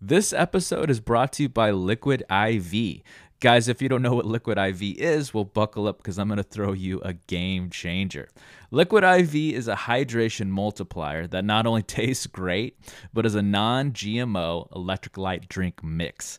This episode is brought to you by Liquid IV. Guys, if you don't know what Liquid IV is, well, buckle up because I'm going to throw you a game changer. Liquid IV is a hydration multiplier that not only tastes great, but is a non GMO electrolyte drink mix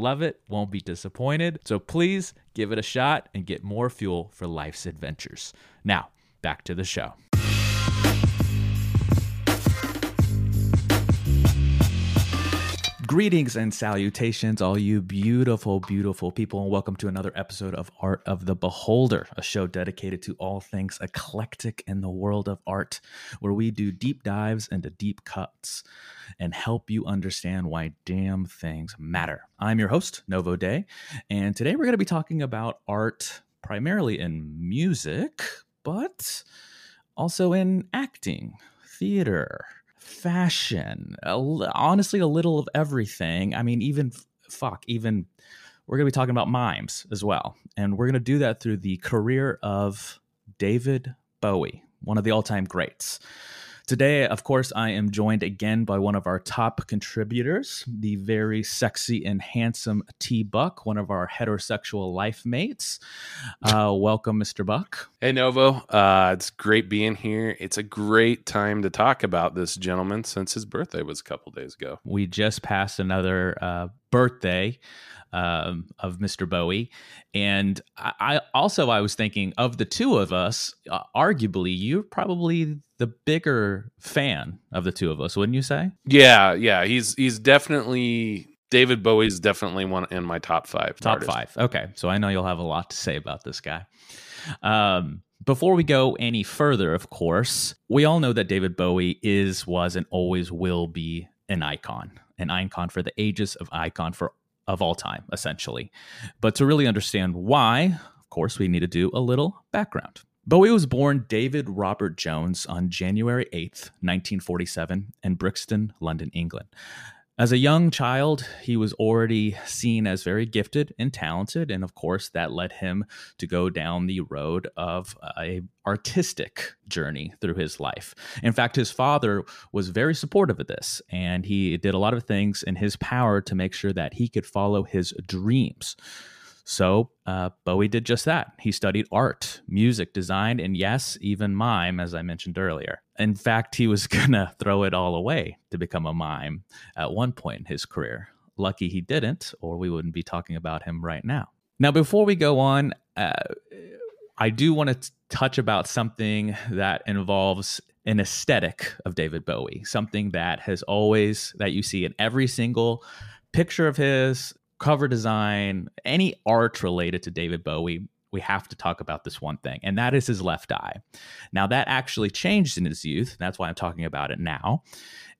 love it, won't be disappointed. So please give it a shot and get more fuel for life's adventures. Now, back to the show. Greetings and salutations, all you beautiful, beautiful people, and welcome to another episode of Art of the Beholder, a show dedicated to all things eclectic in the world of art, where we do deep dives into deep cuts and help you understand why damn things matter. I'm your host, Novo Day, and today we're going to be talking about art primarily in music, but also in acting, theater fashion, honestly, a little of everything. I mean, even fuck, even we're going to be talking about mimes as well. And we're going to do that through the career of David Bowie, one of the all time greats. Today, of course, I am joined again by one of our top contributors, the very sexy and handsome T Buck, one of our heterosexual life mates. Uh, welcome, Mr. Buck. Hey, Novo. Uh, it's great being here. It's a great time to talk about this gentleman since his birthday was a couple days ago. We just passed another uh, birthday um, of Mr. Bowie. And I, I, also I was thinking of the two of us, uh, arguably you're probably the bigger fan of the two of us, wouldn't you say? Yeah, yeah. He's he's definitely David Bowie's definitely one in my top five. Top artists. five. Okay, so I know you'll have a lot to say about this guy. Um, before we go any further, of course, we all know that David Bowie is, was, and always will be an icon, an icon for the ages of icon for of all time, essentially. But to really understand why, of course, we need to do a little background. Bowie was born David Robert Jones on January 8th, 1947, in Brixton, London, England. As a young child, he was already seen as very gifted and talented, and of course, that led him to go down the road of a artistic journey through his life. In fact, his father was very supportive of this, and he did a lot of things in his power to make sure that he could follow his dreams. So uh, Bowie did just that. He studied art, music, design, and yes, even mime, as I mentioned earlier. In fact, he was going to throw it all away to become a mime at one point in his career. Lucky he didn't, or we wouldn't be talking about him right now. Now, before we go on, uh, I do want to touch about something that involves an aesthetic of David Bowie, something that has always, that you see in every single picture of his, cover design, any art related to David Bowie, we have to talk about this one thing, and that is his left eye. Now, that actually changed in his youth. That's why I'm talking about it now.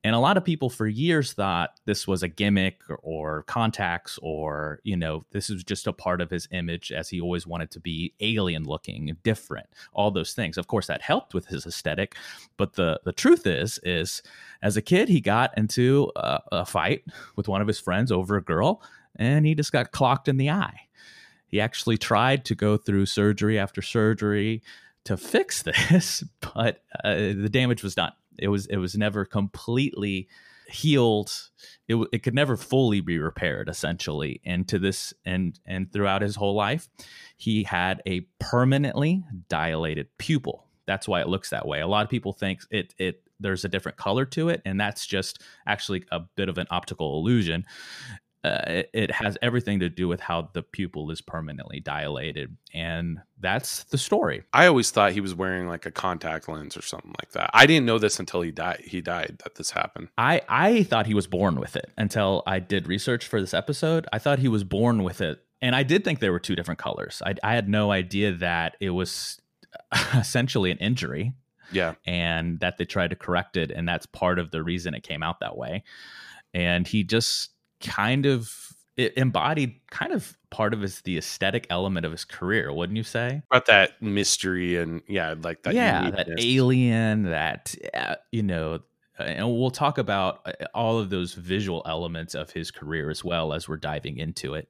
And a lot of people for years thought this was a gimmick or, contacts or, you know, this was just a part of his image as he always wanted to be alien looking, different, all those things. Of course, that helped with his aesthetic. But the, the truth is, is as a kid, he got into a, a fight with one of his friends over a girl and he just got clocked in the eye. He actually tried to go through surgery after surgery to fix this, but uh, the damage was done. It was it was never completely healed. It, it could never fully be repaired, essentially. And to this and and throughout his whole life, he had a permanently dilated pupil. That's why it looks that way. A lot of people think it it there's a different color to it, and that's just actually a bit of an optical illusion. Uh, it, it, has everything to do with how the pupil is permanently dilated, and that's the story. I always thought he was wearing like a contact lens or something like that. I didn't know this until he died. He died that this happened. I I thought he was born with it until I did research for this episode. I thought he was born with it, and I did think there were two different colors. I, I had no idea that it was essentially an injury. Yeah, and that they tried to correct it, and that's part of the reason it came out that way. And he just kind of it embodied kind of part of his the aesthetic element of his career, wouldn't you say? About that mystery and yeah, like that. Yeah, that alien, that uh, you know, uh, and we'll talk about uh, all of those visual elements of his career as well as we're diving into it.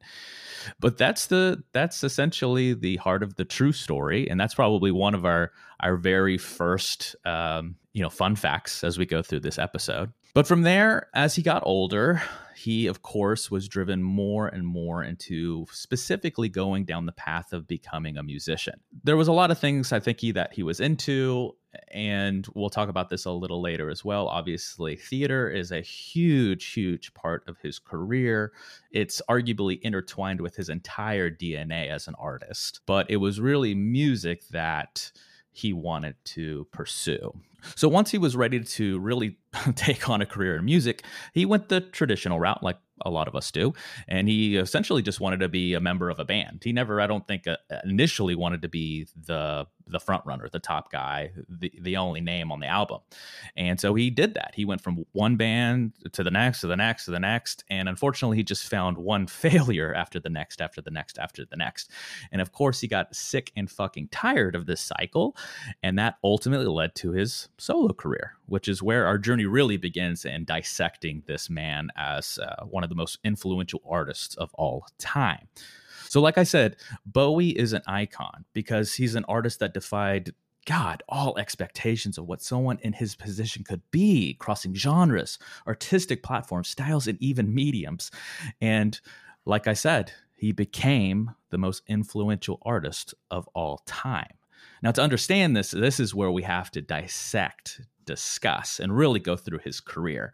But that's the that's essentially the heart of the true story, and that's probably one of our our very first um, you know fun facts as we go through this episode. But from there, as he got older, he, of course, was driven more and more into specifically going down the path of becoming a musician. There was a lot of things I think he that he was into, and we'll talk about this a little later as well. Obviously, theater is a huge, huge part of his career. It's arguably intertwined with his entire DNA as an artist, but it was really music that he wanted to pursue. So once he was ready to really take on a career in music, he went the traditional route, like a lot of us do, and he essentially just wanted to be a member of a band. He never, I don't think, uh, initially wanted to be the the front runner, the top guy, the the only name on the album, and so he did that. He went from one band to the next, to the next, to the next, and unfortunately, he just found one failure after the next, after the next, after the next, and of course, he got sick and fucking tired of this cycle, and that ultimately led to his solo career, which is where our journey really begins in dissecting this man as uh, one of the most influential artists of all time. So, like I said, Bowie is an icon because he's an artist that defied God, all expectations of what someone in his position could be, crossing genres, artistic platforms, styles, and even mediums. And like I said, he became the most influential artist of all time. Now, to understand this, this is where we have to dissect, discuss, and really go through his career.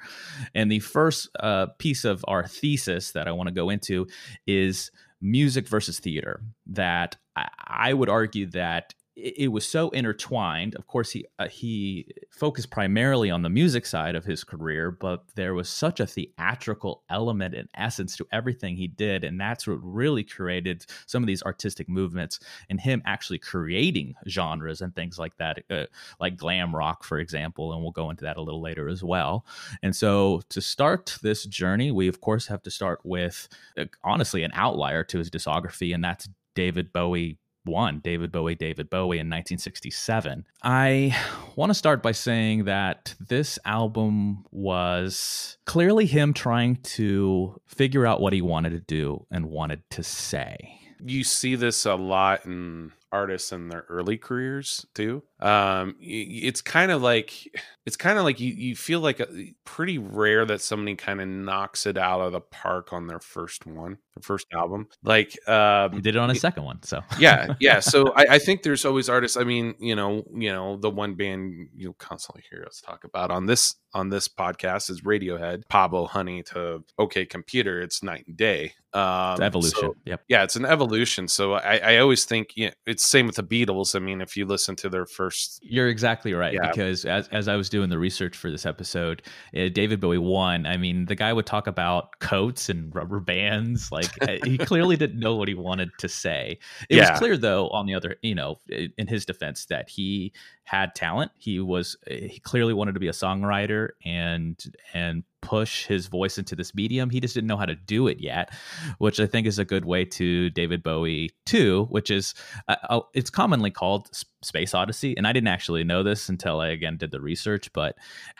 And the first uh, piece of our thesis that I want to go into is music versus theater. That I, I would argue that it, was so intertwined. Of course, he uh, he focused primarily on the music side of his career, but there was such a theatrical element and essence to everything he did, and that's what really created some of these artistic movements and him actually creating genres and things like that, uh, like glam rock, for example. And we'll go into that a little later as well. And so, to start this journey, we of course have to start with uh, honestly an outlier to his discography, and that's David Bowie one, David Bowie, David Bowie in 1967. I want to start by saying that this album was clearly him trying to figure out what he wanted to do and wanted to say. You see this a lot in artists in their early careers too. Um, it's kind of like it's kind of like you you feel like a, pretty rare that somebody kind of knocks it out of the park on their first one, their first album. Like um, he did it on a second one, so yeah, yeah. So I, I think there's always artists. I mean, you know, you know, the one band you'll constantly hear us talk about on this on this podcast is Radiohead, Pablo Honey to OK Computer. It's night and day. Um, it's evolution. So, yep. Yeah, it's an evolution. So I, I always think you know, it's same with the Beatles. I mean, if you listen to their first, you're exactly right. Yeah. Because as as I was doing the research for this episode, uh, David Bowie one. I mean, the guy would talk about coats and rubber bands. Like uh, he clearly didn't know what he wanted to say. It yeah. was clear, though, on the other, you know, in his defense, that he had talent. He was he clearly wanted to be a songwriter and and push his voice into this medium. He just didn't know how to do it yet, which I think is a good way to David Bowie two, which is uh, uh it's commonly called Space Odyssey, and I didn't actually know this until I again did the research. But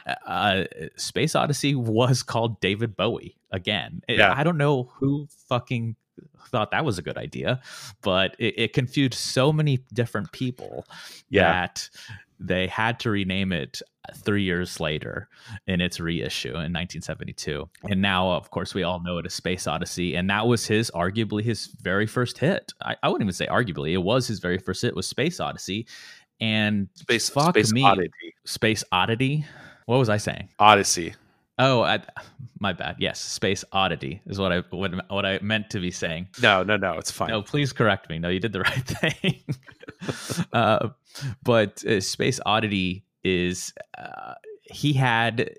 uh, uh Space Odyssey was called David Bowie again. Yeah. I don't know who fucking thought that was a good idea, but it, it confused so many different people yeah. that they had to rename it uh, three years later in its reissue in 1972. And now, of course, we all know it as Space Odyssey. And that was his, arguably, his very first hit. I, I wouldn't even say arguably, it was his very first hit was Space Odyssey. And Space, fuck Space me, Oddity. Space Oddity. What was I saying? Odyssey. Oh, I, my bad. Yes, Space Oddity is what I what, what I meant to be saying. No, no, no, it's fine. No, please correct me. No, you did the right thing. uh, but uh, Space Oddity is uh, he had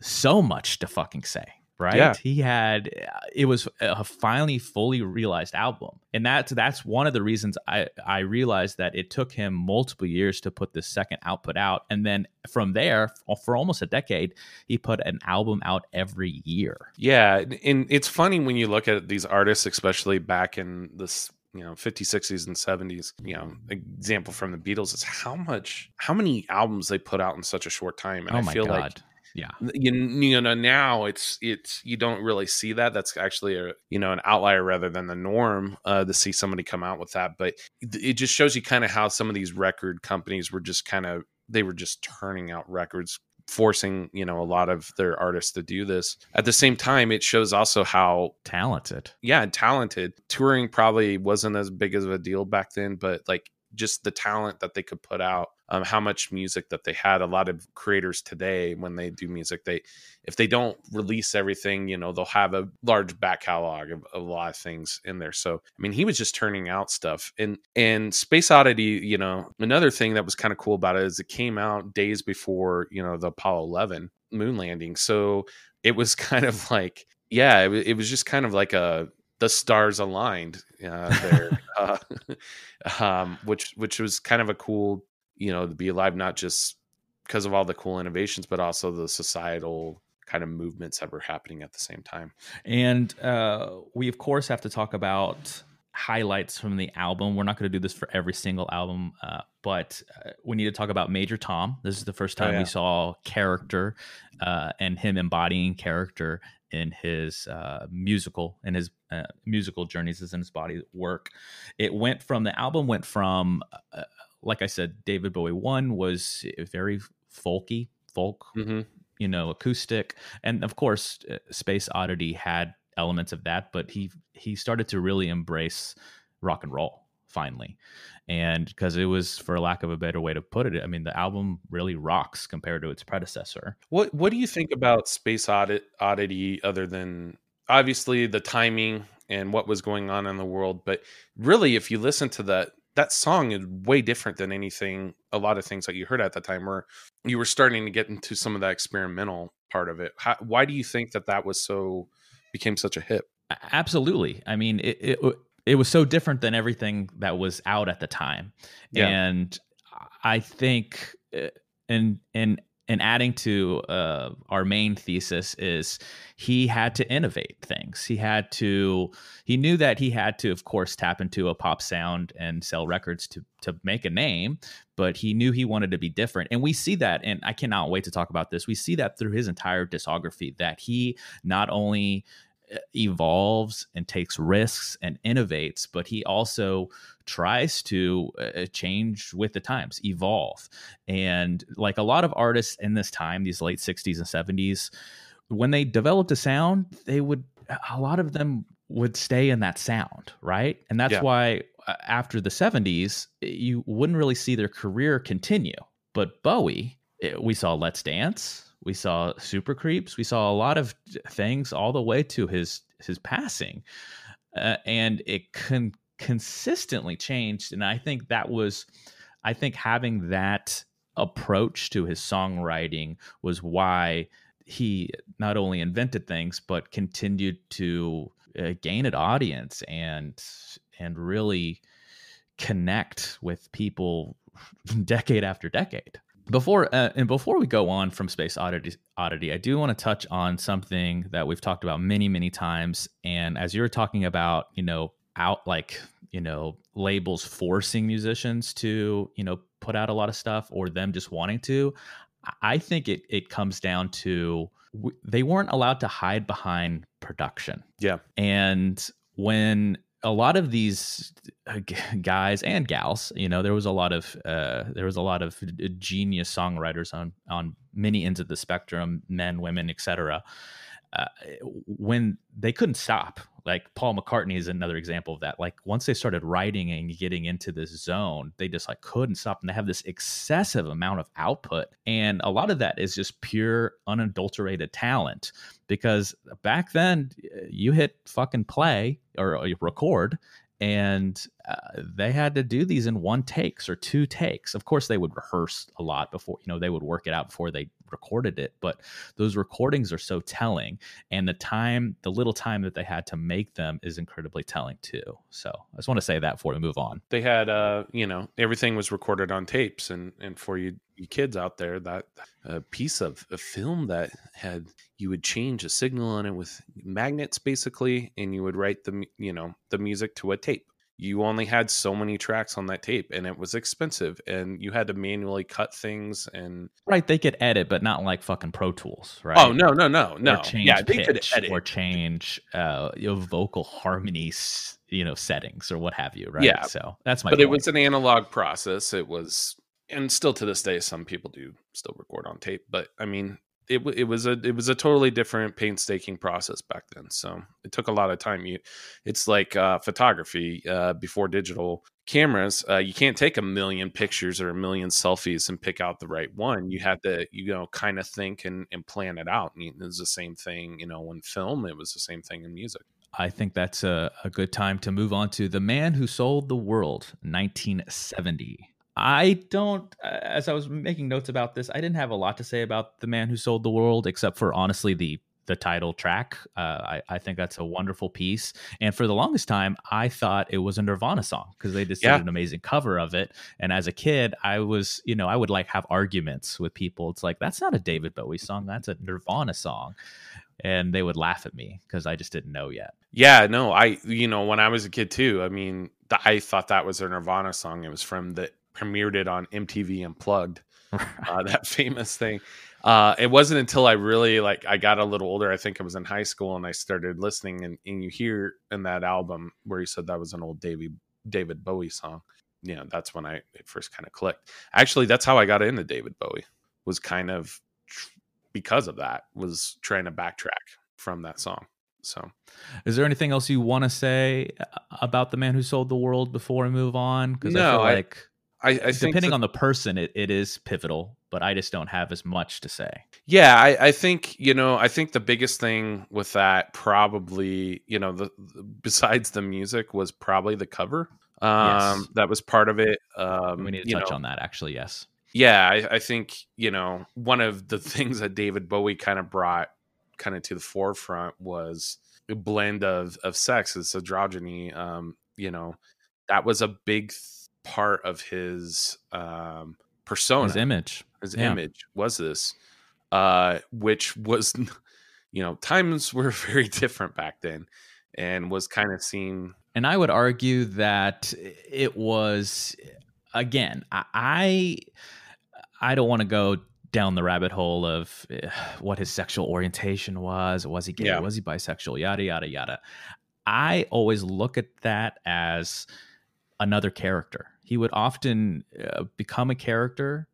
so much to fucking say right? Yeah. He had it was a finally fully realized album. And that's that's one of the reasons I I realized that it took him multiple years to put the second output out and then from there for almost a decade he put an album out every year. Yeah, and it's funny when you look at these artists especially back in this you know 50s 60s and 70s you know example from the beatles is how much how many albums they put out in such a short time and oh i my feel God. like yeah. you, you know now it's it's you don't really see that that's actually a you know an outlier rather than the norm uh to see somebody come out with that but it just shows you kind of how some of these record companies were just kind of they were just turning out records forcing you know a lot of their artists to do this at the same time it shows also how Talented. yeah talented touring probably wasn't as big of a deal back then but like just the talent that they could put out um, how much music that they had. A lot of creators today when they do music they if they don't release everything you know they'll have a large back catalog of, of a lot of things in there. So i mean he was just turning out stuff. And and space oddity you know another thing that was kind of cool about it is it came out days before you know the apollo 11 moon landing. So it was kind of like yeah it, it was just kind of like a the stars aligned uh, there. Uh, um, which which was kind of a cool you know to be alive not just because of all the cool innovations but also the societal kind of movements that were happening at the same time And uh, we, of course, have to talk about highlights from the album. We're not going to do this for every single album, uh, but uh, we need to talk about Major Tom. This is the first Oh, time yeah. we saw character uh, and him embodying character in his uh, musical in his uh, musical journeys as in his body work. It went from the album went from, uh, like I said, David Bowie one was very folky, folk mm-hmm. you know acoustic. And of course uh, space oddity had elements of that but he he started to really embrace rock and roll finally. And because it was for lack of a better way to put it i mean the album really rocks compared to its predecessor. What what do you think about space oddity other than obviously the timing and what was going on in the world but really if you listen to that that song is way different than anything a lot of things that you heard at the time where you were starting to get into some of that experimental part of it. How, why do you think that that was so became such a hit? Absolutely. I mean it, it it was so different than everything that was out at the time. Yeah. and i think uh, and and and adding to uh, our main thesis is he had to innovate things. He had to he knew that he had to of course tap into a pop sound and sell records to to make a name but he knew he wanted to be different. And we see that and i cannot wait to talk about this. We see that through his entire discography that he not only evolves and takes risks and innovates, but he also tries to uh, change with the times, evolve. And like a lot of artists in this time, these late 60s and 70s, when they developed a sound, they would, a lot of them would stay in that sound, right? And that's Yeah. why uh, after the 70s, you wouldn't really see their career continue. But Bowie, eh, we saw Let's Dance, we saw Super Creeps, we saw a lot of things all the way to his his passing, uh, and it con- consistently changed. And I think that was, I think having that approach to his songwriting was why he not only invented things but continued to uh, gain an audience and and really connect with people decade after decade before uh, and before we go on from space oddity oddity i do want to touch on something that we've talked about many many times and as you're talking about you know out like you know labels forcing musicians to you know put out a lot of stuff or them just wanting to i think it it comes down to w- they weren't allowed to hide behind production Yeah. and when a lot of these uh, guys and gals, you know, there was a lot of uh, there was a lot of genius songwriters on on many ends of the spectrum, men, women, etc. Uh, when they couldn't stop, Like Paul McCartney is another example of that. Like once they started writing and getting into this zone, they just like couldn't stop and they have this excessive amount of output. And a lot of that is just pure unadulterated talent because back then you hit fucking play or, or record and uh, they had to do these in one takes or two takes. Of course, they would rehearse a lot before you know they would work it out before they recorded it. But those recordings are so telling, and the time, the little time that they had to make them, is incredibly telling too. So I just want to say that before we move on. They had, uh, you know, everything was recorded on tapes, and and for you, you kids out there, that a piece of a film that had you would change a signal on it with magnets basically, and you would write the you know the music to a tape. You only had so many tracks on that tape and it was expensive and you had to manually cut things and right they could edit but not like fucking pro tools right oh no no no no or change yeah, pitch or change uh you know, vocal harmonies you know settings or what have you right? Yeah so that's my but point. it was an analog process. It was and still to this day some people do still record on tape but i mean it, it was a it was a totally different painstaking process back then so it took a lot of time. You it's like uh, photography uh, before digital cameras uh, you can't take a million pictures or a million selfies and pick out the right one. You had to you know kind of think and, and plan it out and it was the same thing you know in film it was the same thing in music. I think that's a, a good time to move on to The Man Who Sold the World, 1970. I don't, as I was making notes about this, I didn't have a lot to say about the man who sold the world, except for honestly the the title track. Uh, I, I think that's a wonderful piece. And for the longest time, I thought it was a Nirvana song because they just yeah. did an amazing cover of it. And as a kid, I was, you know, I would like have arguments with people. It's like, that's not a David Bowie song. That's a Nirvana song. And they would laugh at me because I just didn't know yet. Yeah, no, I, you know, when I was a kid too, I mean, I thought that was a Nirvana song. It was from the premiered it on MTV Unplugged, uh, that famous thing. Uh, it wasn't until I really like I got a little older. I think I was in high school and I started listening, and, and you hear in that album where he said that was an old David David Bowie song. You know, that's when I it first kind of clicked. Actually, that's how I got into David Bowie. Was kind of because of that. Was trying to backtrack from that song. So, is there anything else you want to say uh, about the man who sold the world before we move on? Because no, I feel like I, I depending that, on the person, it, it is pivotal, but I just don't have as much to say. Yeah, I, I think you know, I think the biggest thing with that probably, you know, the, besides the music was probably the cover. Um, yes. that was part of it. Um, we need to touch know, on that, actually. Yes. Yeah, I, I think you know one of the things that David Bowie kind of brought kind of to the forefront was a blend of of sex, it's androgyny. Um, you know, that was a big part of his um, persona, his image, his yeah. image was this, uh, which was, you know, times were very different back then, and was kind of seen. And I would argue that it was, again, I, I don't want to go down the rabbit hole of what his sexual orientation was. Was he gay? Yeah. Was he bisexual? Yada yada yada. I always look at that as another character he would often uh, become a character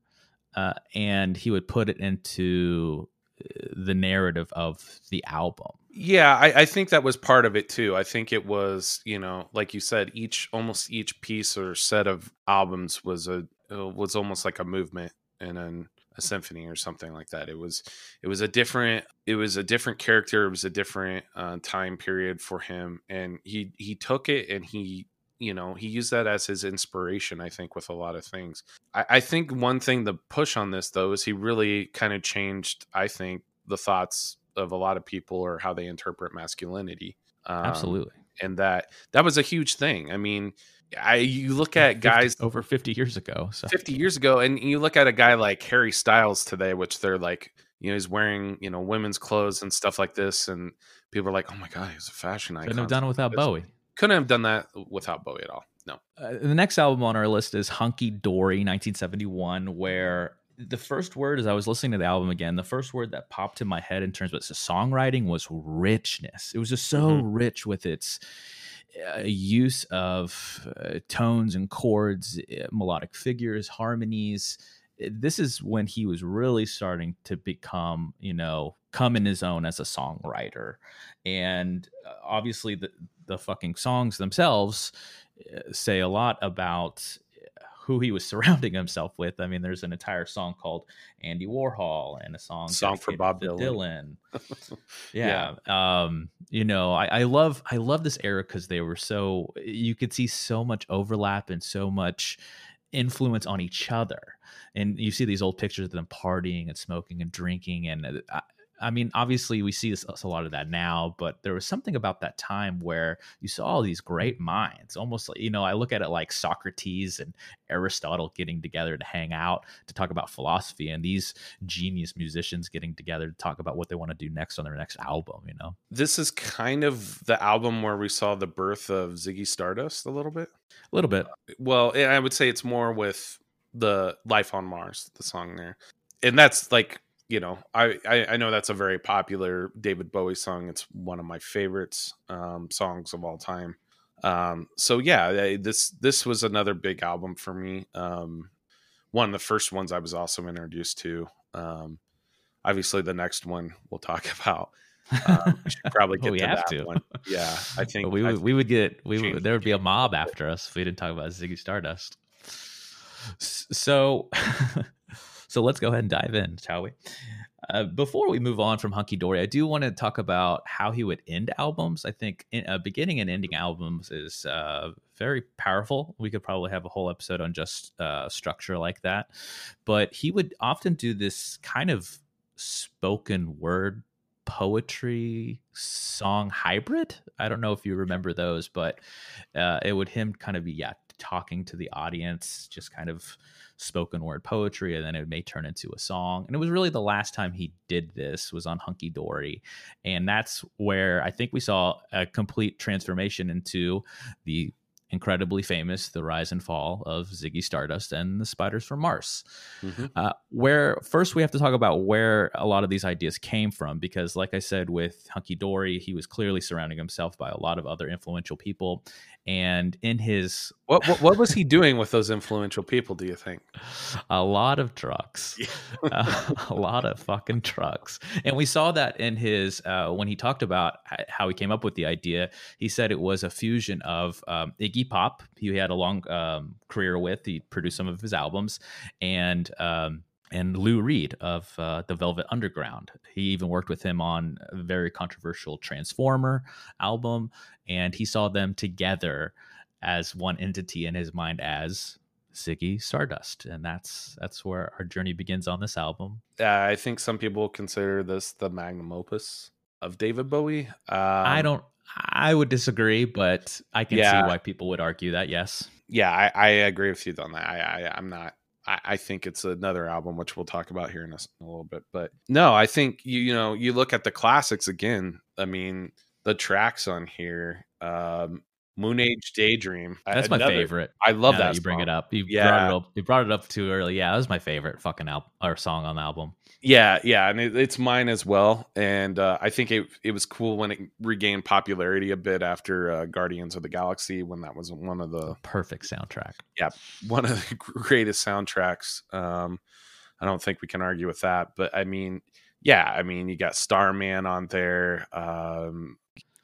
uh, and he would put it into uh, the narrative of the album. Yeah, I, I, think that was part of it too. I think it was, you know, like you said, each almost each piece or set of albums was a uh, was almost like a movement and an, a symphony or something like that. It was it was a different it was a different character. It was a different uh, time period for him, and he he took it and he you know he used that as his inspiration i think with a lot of things. I, I, think one thing the push on this though is he really kind of changed i think the thoughts of a lot of people or how they interpret masculinity um, absolutely. and that that was a huge thing. I mean I you look at 50, guys over 50 years ago so 50 years ago and you look at a guy like Harry Styles today which they're like you know he's wearing you know women's clothes and stuff like this and people are like oh my god he's a fashion icon. couldn't have done it without Bowie couldn't have done that without Bowie at all. No. Uh, the next album on our list is Hunky Dory, 1971, where the first word, as I was listening to the album again, the first word that popped in my head in terms of its songwriting was richness. It was just so mm-hmm. rich with its uh, use of uh, tones and chords, uh, melodic figures, harmonies, this is when he was really starting to become, you know, come in his own as a songwriter. And uh, obviously, the, the fucking songs themselves uh, say a lot about who he was surrounding himself with. I mean, there's an entire song called Andy Warhol and a song song for Bob Dylan. Dylan. yeah. yeah. Um, you know, I, I love I love this era because they were so you could see so much overlap and so much influence on each other. And you see these old pictures of them partying and smoking and drinking. And uh, I, I mean, obviously, we see this, a lot of that now, but there was something about that time where you saw all these great minds. Almost like, you know, I look at it like Socrates and Aristotle getting together to hang out to talk about philosophy, and these genius musicians getting together to talk about what they want to do next on their next album, you know? This is kind of the album where we saw the birth of Ziggy Stardust a little bit. A little bit. Uh, well, I would say it's more with the Life on Mars, the song there. And that's like you know, I, I, I know that's a very popular David Bowie song. It's one of my favorites um, songs of all time. Um, so yeah, this this was another big album for me. Um, one of the first ones I was also introduced to. Um, obviously, the next one we'll talk about. Um, we should probably get we to have that to. one. Yeah, I think we would I, we would get we would, there would be a mob after us if we didn't talk about Ziggy Stardust. So So let's go ahead and dive in, shall we? Uh, before we move on from Hunky Dory, I do want to talk about how he would end albums. I think in, uh, beginning and ending albums is uh, very powerful. We could probably have a whole episode on just uh, structure like that. But he would often do this kind of spoken word poetry song hybrid. I don't know if you remember those, but uh, it would him kind of be yeah talking to the audience, just kind of spoken word poetry and then it may turn into a song. And it was really the last time he did this was on hunky dory. And that's where i think we saw a complete transformation into the incredibly famous The Rise and Fall of Ziggy Stardust and the Spiders from Mars. Mm-hmm. Uh, where first we have to talk about where a lot of these ideas came from, because, like I said, with Hunky Dory, he was clearly surrounding himself by a lot of other influential people. And in his what, what, what was he doing with those influential people do you think? A lot of trucks uh, a lot of fucking trucks and we saw that in his uh, when he talked about how he came up with the idea he said it was a fusion of um, iggy pop he had a long um, career with he produced some of his albums and um, and Lou Reed of uh, the Velvet Underground. He even worked with him on a very controversial Transformer album, and he saw them together as one entity in his mind as Ziggy Stardust, and that's that's where our journey begins on this album. Uh, I think some people consider this the magnum opus of David Bowie. Um, I don't. I would disagree, but I can yeah. see why people would argue that. Yes. Yeah, I, I agree with you on that. I, I I'm not I, I think it's another album which we'll talk about here in a, in a little bit. But no, I think you you know you look at the classics again. I mean, the tracks on here, um, Moon Age Daydream. That's another, my favorite. I love that. You bring it up. You yeah. brought it up. You brought it up too early. Yeah, that was my favorite fucking album or song on the album. Yeah, yeah, and it, it's mine as well. And uh, I think it it was cool when it regained popularity a bit after uh, Guardians of the Galaxy, when that was one of the perfect soundtrack. Yeah, one of the greatest soundtracks. Um, I don't think we can argue with that. But I mean, yeah, I mean, you got Starman on there. Um,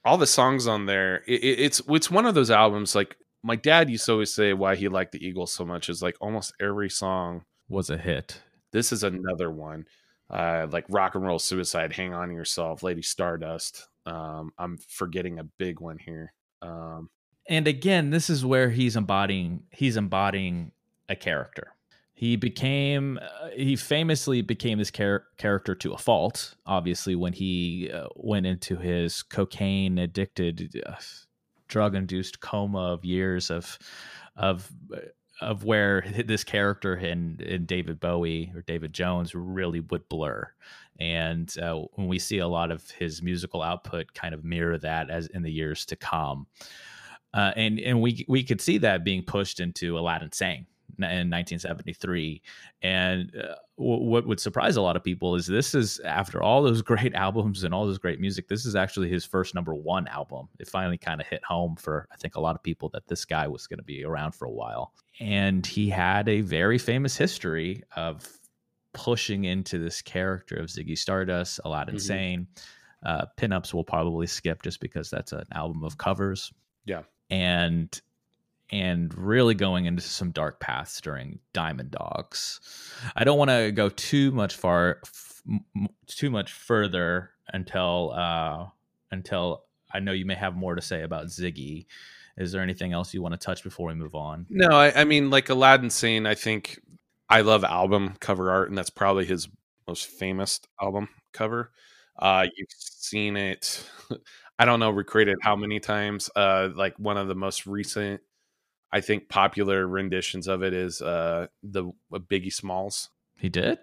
all the songs on there. It, it, it's it's one of those albums. Like my dad used to always say, why he liked the Eagles so much is like almost every song was a hit. This is another one uh, like rock and roll suicide, hang on to yourself, Lady Stardust. Um, I'm forgetting a big one here. Um, and again, this is where he's embodying he's embodying a character. He became uh, he famously became this char- character to a fault. Obviously, when he uh, went into his cocaine addicted, uh, drug induced coma of years of of uh, of where this character in, in David Bowie or David Jones really would blur. And uh, when we see a lot of his musical output kind of mirror that as in the years to come. Uh, and and we we could see that being pushed into Aladdin Sane in 1973. And uh, w- what would surprise a lot of people is this is after all those great albums and all this great music, this is actually his first number one album. It finally kind of hit home for I think a lot of people that this guy was going to be around for a while. And he had a very famous history of pushing into this character of Ziggy Stardust, Aladdin Mhm. Sane. Uh, pinups will probably skip just because that's an album of covers. Yeah. And and really going into some dark paths during Diamond Dogs. I don't want to go too much far, too much further until uh, until I know you may have more to say about Ziggy. Is there anything else you want to touch before we move on? No, I, I mean, like Aladdin Sane, I think I love album cover art, and that's probably his most famous album cover. Uh, you've seen it, I don't know, recreated how many times. Uh, like one of the most recent, I think, popular renditions of it is uh, the uh, Biggie Smalls. He did.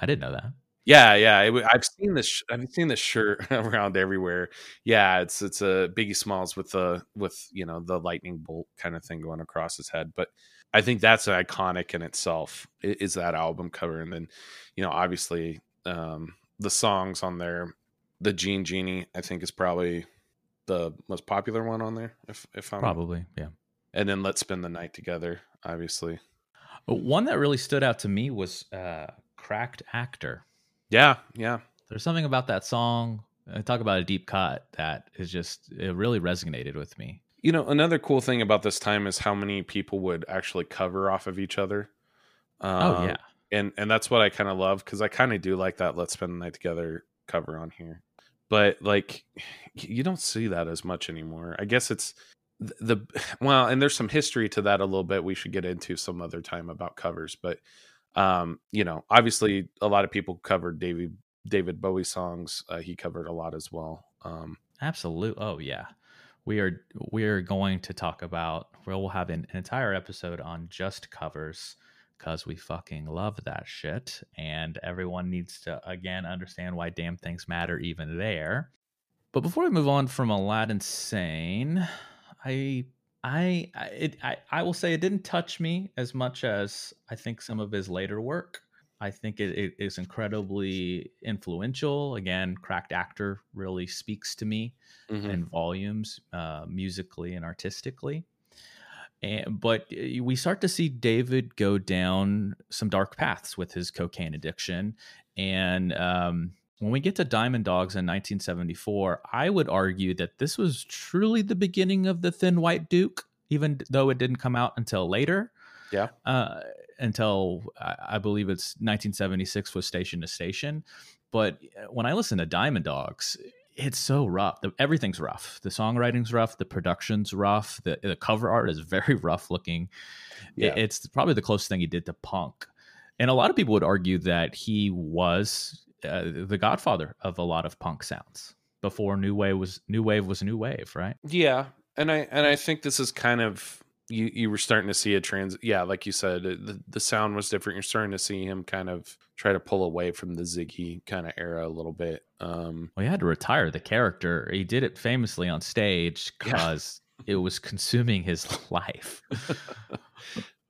I didn't know that. Yeah, yeah, it, I've seen this. sh- I've seen this shirt around everywhere. Yeah, it's it's a Biggie Smalls with the with you know the lightning bolt kind of thing going across his head. But I think that's iconic in itself. Is that album cover, and then you know obviously um, the songs on there. The Jean Genie, I think, is probably the most popular one on there. If if I'm Probably, yeah. And then Let's Spend the Night Together, obviously. One that really stood out to me was uh, "Cracked Actor." Yeah, yeah. There's something about that song. I talk about a deep cut that is just it really resonated with me. You know, another cool thing about this time is how many people would actually cover off of each other. Oh Um, yeah, and and that's what I kind of love because I kind of do like that. Let's spend the night together cover on here, but like you don't see that as much anymore. I guess it's the, well, and there's some history to that a little bit. We should get into some other time about covers, but um, you know, obviously a lot of people covered David David Bowie songs. Uh, he covered a lot as well. Um, absolutely. Oh yeah, we are we are going to talk about. We'll have an, an entire episode on just covers because we fucking love that shit, and everyone needs to again understand why damn things matter even there. But before we move on from Aladdin Sane, I I it, I I will say it didn't touch me as much as I think some of his later work. I think it, it is incredibly influential. Again, cracked actor really speaks to me mhm. in volumes, uh, musically and artistically. And, but uh, we start to see David go down some dark paths with his cocaine addiction. And um, when we get to Diamond Dogs in 1974, I would argue that this was truly the beginning of the Thin White Duke, even though it didn't come out until later. Yeah. Uh, until I believe it's 1976 was Station to Station. But uh, when I listen to Diamond Dogs, it's so rough. The, everything's rough. The songwriting's rough. The production's rough. The, the cover art is very rough looking. Yeah. It- it's probably the closest thing he did to punk. And a lot of people would argue that he was uh, the godfather of a lot of punk sounds before new wave was new wave was new wave, right? Yeah, and I and I think this is kind of you you were starting to see a trans. Yeah, like you said, the the sound was different. You're starting to see him kind of try to pull away from the Ziggy kind of era a little bit. Um, Well, he had to retire the character. He did it famously on stage Yeah. because it was consuming his life.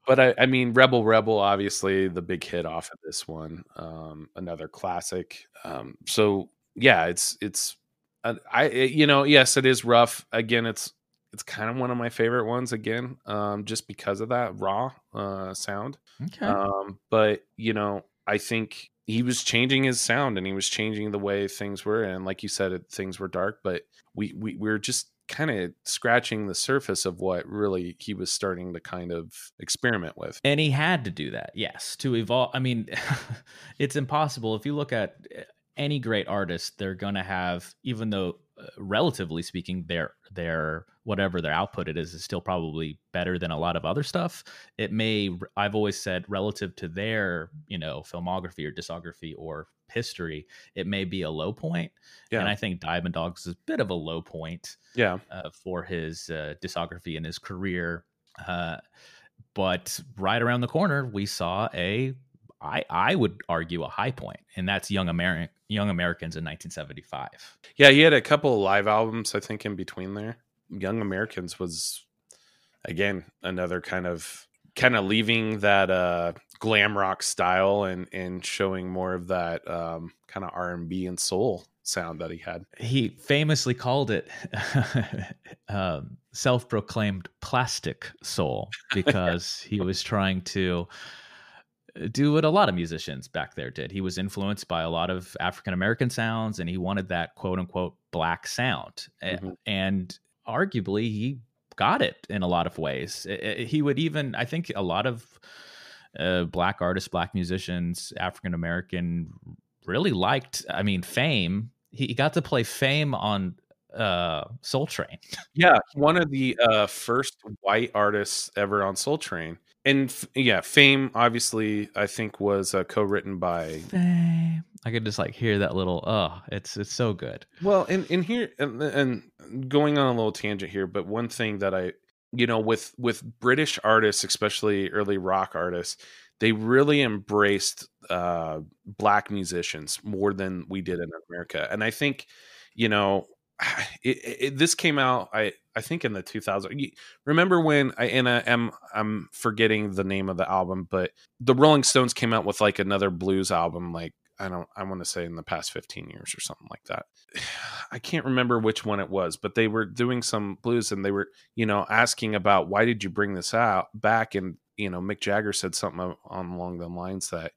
but I, I mean, Rebel Rebel, obviously the big hit off of this one, um, another classic. Um, so yeah, it's it's uh, I it- you know yes, it is rough. Again, it's it's kind of one of my favorite ones again, um, just because of that raw uh, sound. Okay. Um, but you know, I think he was changing his sound and he was changing the way things were. And like you said, it, things were dark, but we we we're just kind of scratching the surface of what really he was starting to kind of experiment with. and he had to do that, yes, to evolve. I mean, it's impossible. If you look at uh, any great artist, they're going to have, even though uh, relatively speaking, their their whatever their output it is is still probably better than a lot of other stuff. It may, I've always said, relative to their you know filmography or discography or history, it may be a low point. Yeah. And I think Diamond Dogs is a bit of a low point Yeah. uh, for his uh, discography and his career. Uh, but right around the corner, we saw a, I, I would argue, a high point, and that's Young American Young Americans in 1975. Yeah. He had a couple of live albums, I think, in between there. Young Americans was, again, another kind of kind of leaving that uh, glam rock style and and showing more of that um, kind of R and B and soul sound that he had. He famously called it um, self-proclaimed plastic soul because he was trying to uh, do what a lot of musicians back there did. He was influenced by a lot of African American sounds and he wanted that quote unquote black sound. Mm-hmm. And arguably he got it in a lot of ways. He would even I think a lot of uh, black artists, black musicians, African American really liked I mean Fame he got to play Fame on uh Soul Train. yeah, one of the uh first white artists ever on Soul Train. And f- yeah, Fame obviously I think was uh, co-written by Fame. I could just like hear that little oh, it's it's so good. Well, and and here and, and going on a little tangent here, but one thing that I you know with with British artists, especially early rock artists, they really embraced uh, black musicians more than we did in America. And I think, you know, it, it, this came out I I think in the 2000 remember when I I am I'm forgetting the name of the album but the Rolling Stones came out with like another blues album like I don't I want to say in the past 15 years or something like that. I can't remember which one it was, but they were doing some blues and they were, you know, asking about why did you bring this out back and you know, Mick Jagger said something on along the lines that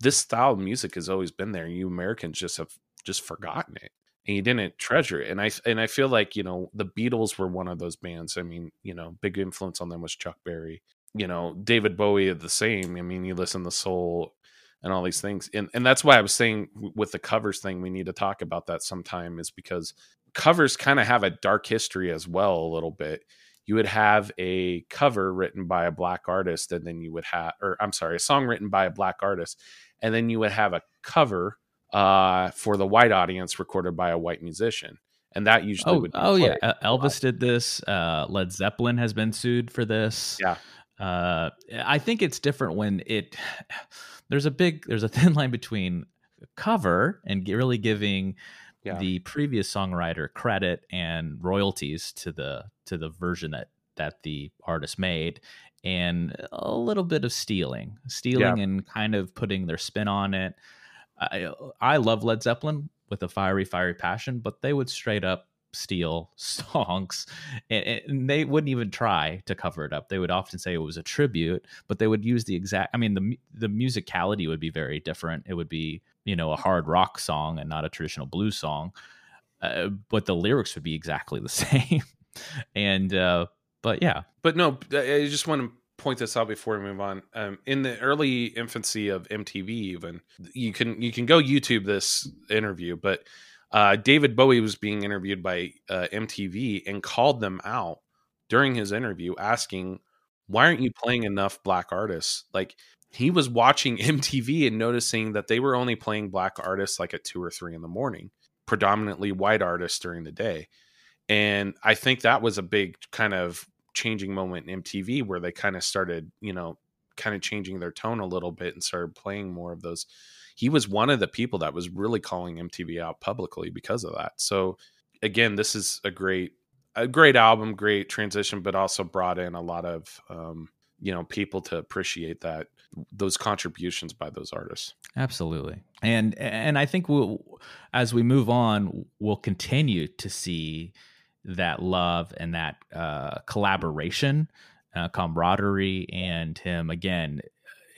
this style of music has always been there. You Americans just have just forgotten it and you didn't treasure it. And I and I feel like you know the Beatles were one of those bands. I mean, you know, big influence on them was Chuck Berry. You know, David Bowie the same. I mean, you listen to Soul and all these things, and and that's why I was saying with the covers thing, we need to talk about that sometime. Is because covers kind of have a dark history as well, a little bit. You would have a cover written by a black artist and then you would have or i'm sorry a song written by a black artist and then you would have a cover uh, for the white audience recorded by a white musician and that usually oh, would oh yeah elvis did this uh, led zeppelin has been sued for this. Yeah. Uh, i think it's different when it there's a big there's a thin line between cover and really giving yeah. the previous songwriter credit and royalties to the to the version that that the artist made and a little bit of stealing stealing yeah. and kind of putting their spin on it I, I love led zeppelin with a fiery fiery passion but they would straight up steal songs and, and, they wouldn't even try to cover it up. They would often say it was a tribute but they would use the exact i mean the the musicality would be very different. It would be you know a hard rock song and not a traditional blues song uh, but the lyrics would be exactly the same. And uh but yeah. But no i just want to point this out before we move on. Um in the early infancy of mtv even you can you can go youtube this interview but uh, David Bowie was being interviewed by uh, MTV and called them out during his interview, asking, "Why aren't you playing enough black artists?" Like he was watching MTV and noticing that they were only playing black artists like at two or three in the morning, predominantly white artists during the day. And I think that was a big kind of changing moment in MTV where they kind of started, you know, kind of changing their tone a little bit and started playing more of those he was one of the people that was really calling MTV out publicly because of that. So again, this is a great a great album, great transition, but also brought in a lot of um, you know people to appreciate that those contributions by those artists. Absolutely, and and I think we'll as we move on, we'll continue to see that love and that uh, collaboration, uh, camaraderie, and him again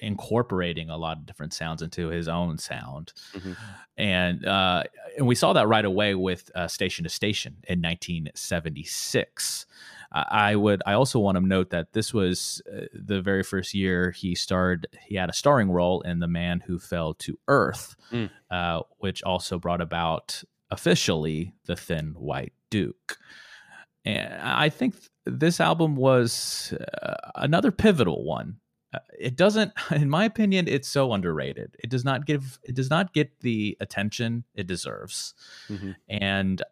incorporating a lot of different sounds into his own sound. Mm-hmm. And uh, and we saw that right away with uh, Station to Station in 1976. I would. I also want to note that this was uh, the very first year he starred. He had a starring role in *The Man Who Fell to Earth*, mm. uh, which also brought about officially the Thin White Duke. And I think this album was uh, another pivotal one it doesn't in my opinion it's so underrated. It does not give it does not get the attention it deserves. Mm-hmm. and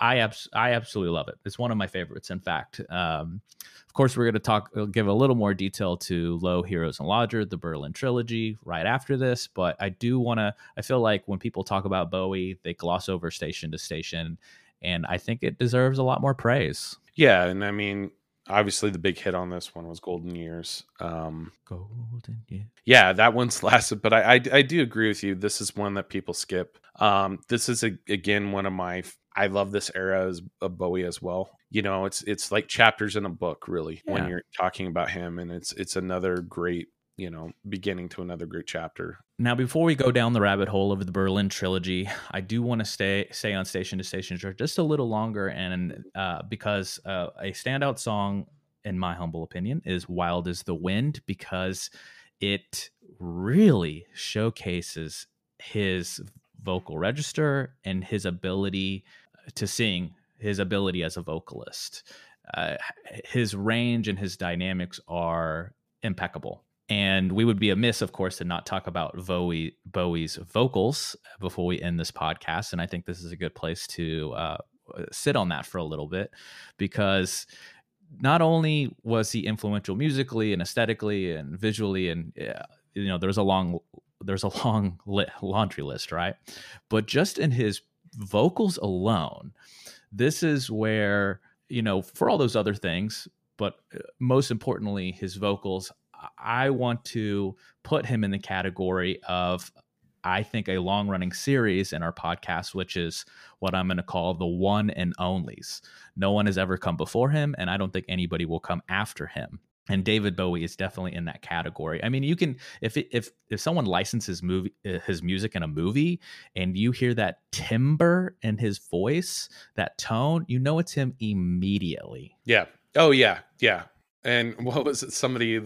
i abs- i absolutely love it. It's one of my favorites in fact. Um, of course we're going to talk uh, give a little more detail to low heroes and lodger the berlin trilogy right after this but i do want to i feel like when people talk about bowie they gloss over station to station and i think it deserves a lot more praise. Yeah and i mean obviously the big hit on this one was Golden Years. Um, Golden, yeah. yeah, that one's lasted, but I, I I do agree with you. This is one that people skip. Um, this is a, again one of my. I love this era as of Bowie as well. You know, it's it's like chapters in a book, really, Yeah. when you're talking about him, and it's it's another great, you know, beginning to another great chapter. Now, before we go down the rabbit hole of the Berlin trilogy, I do want to stay stay on Station to Station just a little longer, and uh, because uh, a standout song, in my humble opinion, is "Wild Is the Wind" because it really showcases his vocal register and his ability to sing, his ability as a vocalist. Uh, his range and his dynamics are impeccable. And we would be amiss, of course, to not talk about Bowie, Bowie's vocals before we end this podcast. And I think this is a good place to uh, sit on that for a little bit because not only was he influential musically and aesthetically and visually, and you know, there's a long there's a long li- laundry list, right? But just in his vocals alone, this is where you know, for all those other things, but uh, most importantly, his vocals. I want to put him in the category of, I think, a long running series in our podcast, which is what I'm going to call the one and onlys. No one has ever come before him, and I don't think anybody will come after him. And David Bowie is definitely in that category. I mean, you can if if if someone licenses movie uh, his music in a movie and you hear that timbre in his voice, that tone, you know it's him immediately. Yeah. Oh yeah. Yeah. And what was it? Somebody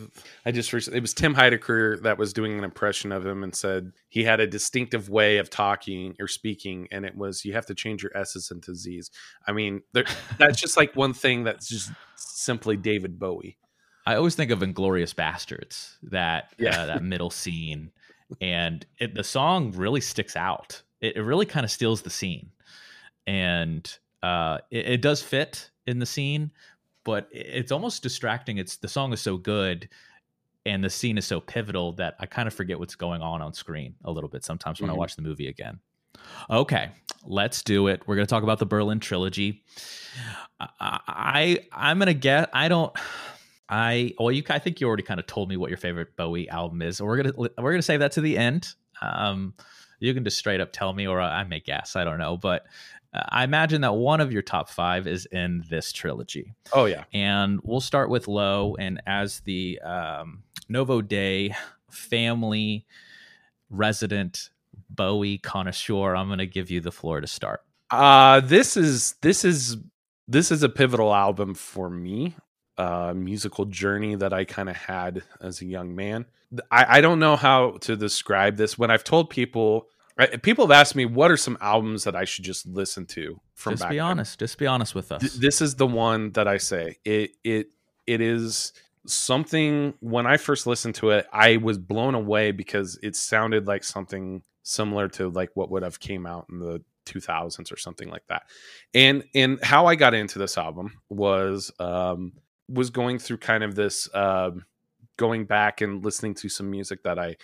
I just recently it was Tim Heidecker that was doing an impression of him and said he had a distinctive way of talking or speaking, and it was you have to change your S's into Z's. I mean, there, that's just like one thing that's just simply David Bowie. I always think of Inglourious Basterds, that Yeah. uh, that middle scene, and it, the song really sticks out. It, it really kind of steals the scene, and uh, it, it does fit in the scene, but it's almost distracting. It's the song is so good, and the scene is so pivotal that I kind of forget what's going on on screen a little bit sometimes when I Mhm. watch the movie again. Okay, let's do it. We're going to talk about the Berlin trilogy. I, I I'm going to get. I don't. I well, you. I think you already kind of told me what your favorite Bowie album is. We're gonna we're gonna save that to the end. Um, you can just straight up tell me, or I may guess. I don't know, but uh, I imagine that one of your top five is in this trilogy, Oh yeah. and we'll start with Low. And as the um, Novo Day family resident Bowie connoisseur, I'm gonna give you the floor to start. Uh this is this is this is a pivotal album for me. Uh musical journey that I kind of had as a young man. I, I don't know how to describe this. When I've told people I- people have asked me what are some albums that I should just listen to from back. just back be then. honest. Just be honest with us. Th- this is the one that I say. It it it is something when I first listened to it, I was blown away because it sounded like something similar to like what would have came out in the 2000s or something like that. And and how I got into this album was um was going through kind of this um going back and listening to some music that I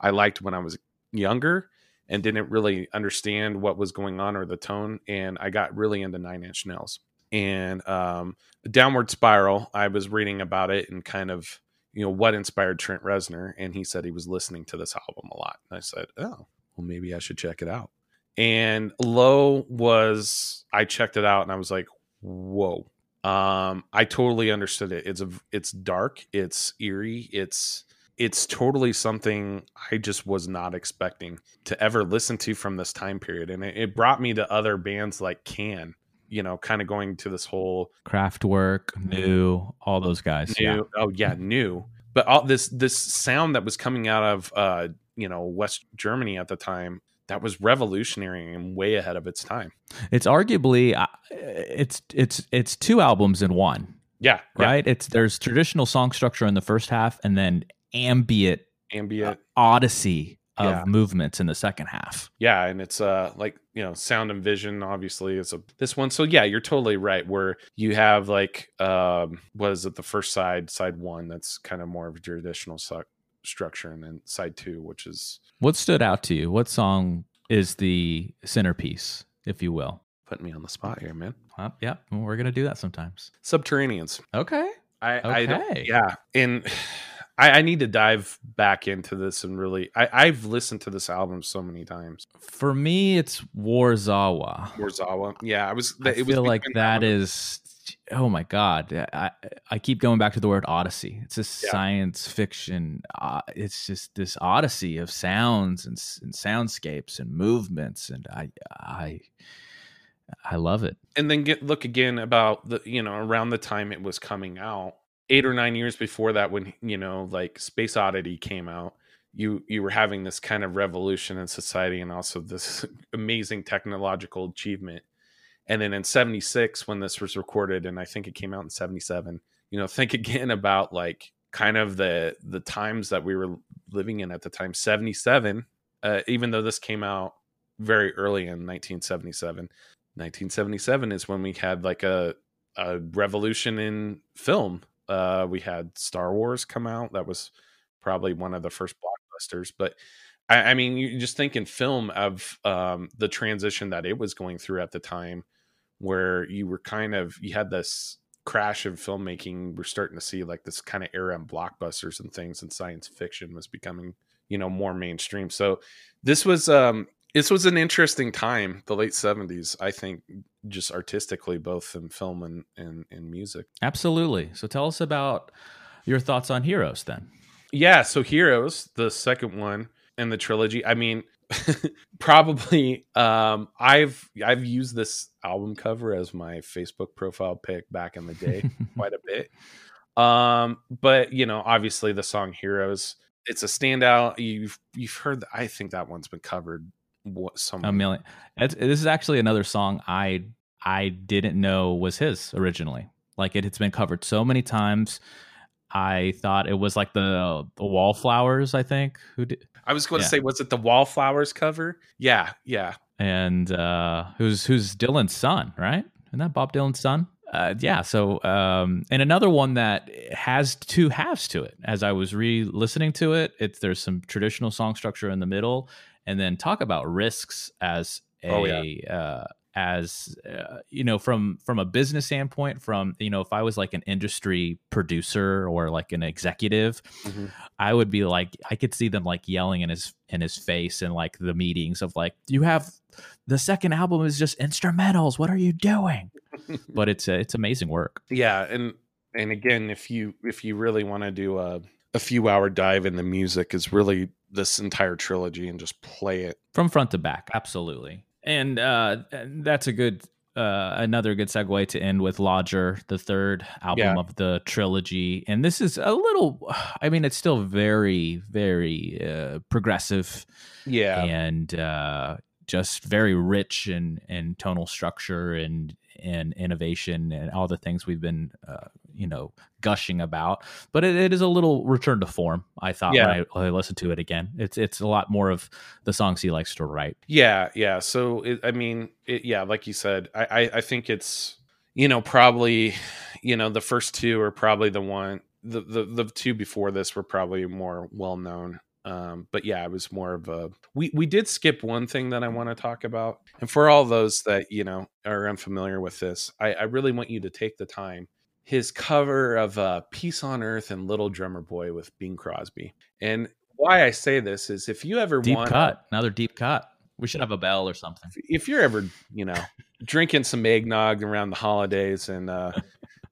I liked when I was younger and didn't really understand what was going on or the tone and I got really into 9 Inch Nails. And um Downward Spiral, I was reading about it and kind of you know what inspired Trent Reznor and he said he was listening to this album a lot. And I said, "Oh, well maybe I should check it out." And Low was I checked it out and I was like, "Whoa." Um I totally understood it. It's a it's dark, it's eerie, it's it's totally something I just was not expecting to ever listen to from this time period. And it, it brought me to other bands like Can, you know, kind of going to this whole Kraftwerk, Neu, all those guys. Neu, Yeah. oh yeah, Neu. But all this this sound that was coming out of uh, you know, West Germany at the time that was revolutionary and way ahead of its time. It's arguably uh, it's it's it's two albums in one, Yeah, yeah. right? It's there's traditional song structure in the first half and then ambient ambient odyssey of Yeah. movements in the second half. yeah and it's uh like you know sound and vision obviously is a this one so yeah you're totally right where you have like um what is it the first side side one that's kind of more of a traditional su- structure and then side two which is What stood out to you? What song is the centerpiece, if you will? putting me on the spot here man Uh, yeah, we're gonna do that sometimes. subterraneans Okay, I, I don't, Okay. yeah, and I, I need to dive back into this and really. I, I've listened to this album so many times. For me, it's Warszawa. Warszawa, yeah, I was. I it was feel like between that is. Oh my god! I I keep going back to the word odyssey. It's a Yeah. science fiction. Uh, it's just this odyssey of sounds and, and soundscapes and movements, and I I I love it. and then get look again about the you know around the time it was coming out eight or nine years before that when you know like space oddity came out you you were having this kind of revolution in society and also this amazing technological achievement and then in 76 when this was recorded and i think it came out in 77 you know think again about like kind of the the times that we were living in at the time 77 uh, even though this came out very early in 1977 1977 is when we had like a a revolution in film. Uh, we had Star Wars come out. That was probably one of the first blockbusters. But I, mean, you just think in film of um, the transition that it was going through at the time, where you were kind of you had this crash of filmmaking. We're starting to see like this kind of era in blockbusters and things, and science fiction was becoming you know more mainstream. So this was um this was an interesting time, the late seventies. I think just artistically, both in film and and, and music. Absolutely. So tell us about your thoughts on Heroes then. Yeah, so Heroes, the second one in the trilogy. I mean, probably um I've I've used this album cover as my Facebook profile pic back in the day quite a bit. Um but you know, obviously the song Heroes, it's a standout. You've you've heard I think that one's been covered what some a million. It's, this is actually another song I I didn't know was his originally. Like it, it's been covered so many times. I thought it was like the the Wallflowers. I think who did, I was going to say, was it the Wallflowers cover? Yeah, yeah, and uh, who's who's Dylan's son, right? Isn't that Bob Dylan's son? Uh, yeah. So, um, and another one that has two halves to it. As I was re-listening to it, it's there's some traditional song structure in the middle, and then talk about risks as a Oh, yeah. uh, as uh, you know from from a business standpoint. From you know, if I was like an industry producer or like an executive, Mhm. I would be like, I could see them like yelling in his in his face in like the meetings of like, you have the second album is just instrumentals. What are you doing? but it's uh, it's amazing work yeah. And and again, if you if you really want to do a a few hour dive in the music, is really this entire trilogy and just play it. from front to back. Absolutely, and uh, that's a good. Uh, another good segue to end with Lodger, the third album Yeah. of the trilogy, and this is a little. I mean, it's still very, very uh, progressive. Yeah, and uh, just very rich in in tonal structure and and innovation and all the things we've been uh, you know gushing about. But it, it is a little return to form. I thought Yeah. when, I, when I listened to it again, it's it's a lot more of the songs he likes to write. yeah, yeah. So it, I mean, it, yeah, like you said, I, I I think it's you know probably you know the first two are probably the one the the, the two before this were probably more well known. Um, but yeah, it was more of a we we did skip one thing that I want to talk about, and for all those that you know are unfamiliar with this, I, I really want you to take the time. His cover of uh, "Peace on Earth" and "Little Drummer Boy" with Bing Crosby, and why I say this is if you ever Deep want cut, another deep cut. We should have a bell or something. if you're ever you know drinking some eggnog around the holidays and uh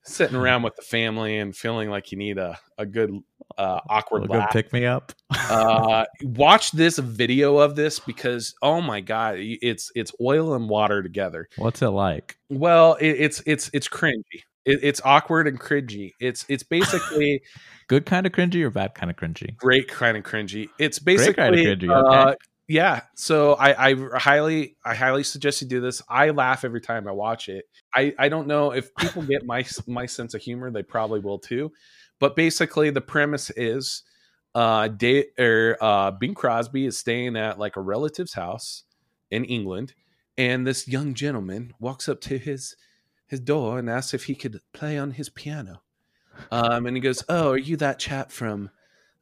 sitting around with the family and feeling like you need a, a good uh awkward We'll laugh pick me up. uh watch this video of this because oh my god it's it's oil and water together What's it like? well it, it's it's it's cringy it, it's awkward and cringy it's it's basically Good kind of cringy or bad kind of cringy? great kind of cringy it's basically kind of cringy. uh, Okay. yeah so I, I highly i highly suggest you do this i laugh every time i watch it i i don't know if people get my my sense of humor they probably will too but basically the premise is uh or uh bing crosby is staying at like a relative's house in england and this young gentleman walks up to his his door and asks if he could play on his piano. Um and he goes oh are you that chap from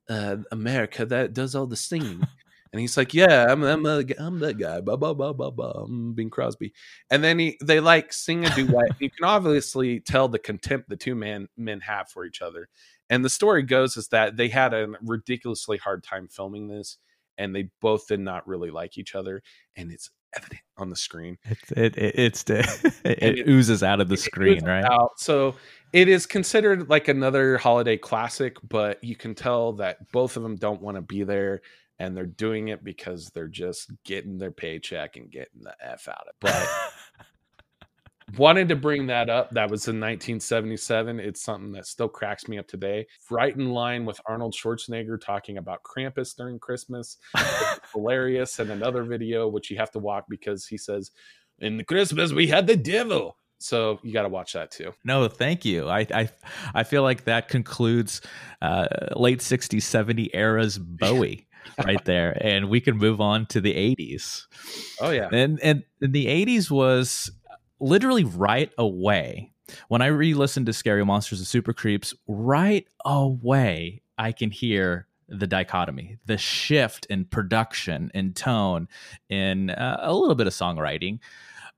uh america that does all the singing And he's like, "Yeah, I'm I'm, a, I'm that guy." Blah blah blah blah blah. I'm Bing Crosby. And then he they like sing a duet. you can obviously tell the contempt the two man men have for each other. And the story goes is that they had a ridiculously hard time filming this, and they both did not really like each other. And it's evident on the screen. It's it, it it's it, it, oozes out of the screen, right? Out. So it is considered like another holiday classic, but you can tell that both of them don't want to be there and they're doing it because they're just getting their paycheck and getting the F out of it. But wanted to bring that up. That was in 1977. It's something that still cracks me up today. Right in line with Arnold Schwarzenegger talking about Krampus during Christmas. hilarious. And another video, which you have to watch because he says, In the Christmas, we had the devil. So you got to watch that too. No, thank you. I I, I feel like that concludes uh, late 60s, 70 eras Bowie. Right there and we can move on to the 80s oh yeah. And and the 80s was literally right away. When i re-listened to scary monsters and super creeps right away i can hear the dichotomy the shift in production in tone in uh, a little bit of songwriting.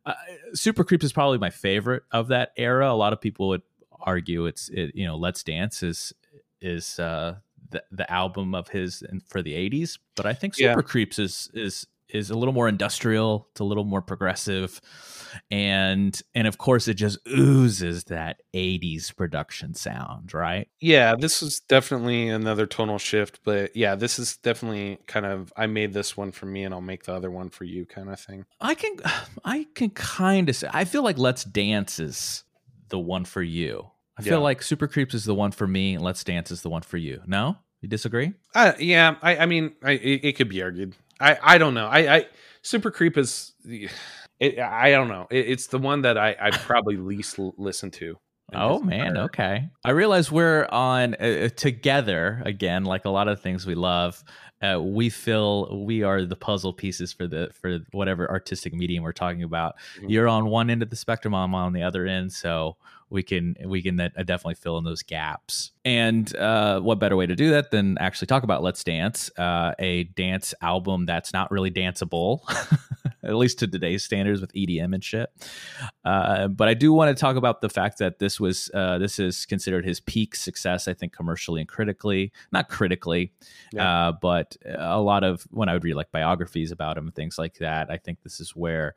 Uh, super creeps is probably my favorite of that era. A lot of people would argue it's it, you know let's dance is is uh the, the album of his for the 80s but i think super yeah. creeps is is is a little more industrial it's a little more progressive and and of course it just oozes that 80s production sound right? Yeah this is definitely another tonal shift but yeah this is definitely kind of i made this one for me and i'll make the other one for you kind of thing. I can i can kind of say i feel like let's dance is the one for you I feel yeah. like Super Creeps is the one for me, and Let's Dance is the one for you. No, you disagree? Uh, yeah, I, I mean, I, it, it, could be argued. I, I don't know. I, I Super Creep is, it, I don't know. It, it's the one that I, I probably least listen to. Oh man, okay. I realize we're on uh, uh, together again, like a lot of things we love. Uh, we feel we are the puzzle pieces for the for whatever artistic medium we're talking about. Mm-hmm. You're on one end of the spectrum, I'm on the other end, so we can we can definitely fill in those gaps. And uh, what better way to do that than actually talk about Let's Dance, uh, a dance album that's not really danceable, at least to today's standards with EDM and shit. Uh, but I do want to talk about the fact that this was uh, this is considered his peak success, I think, commercially and critically. Not critically, yeah. Uh, but a lot of when I would read like biographies about him and things like that, I think this is where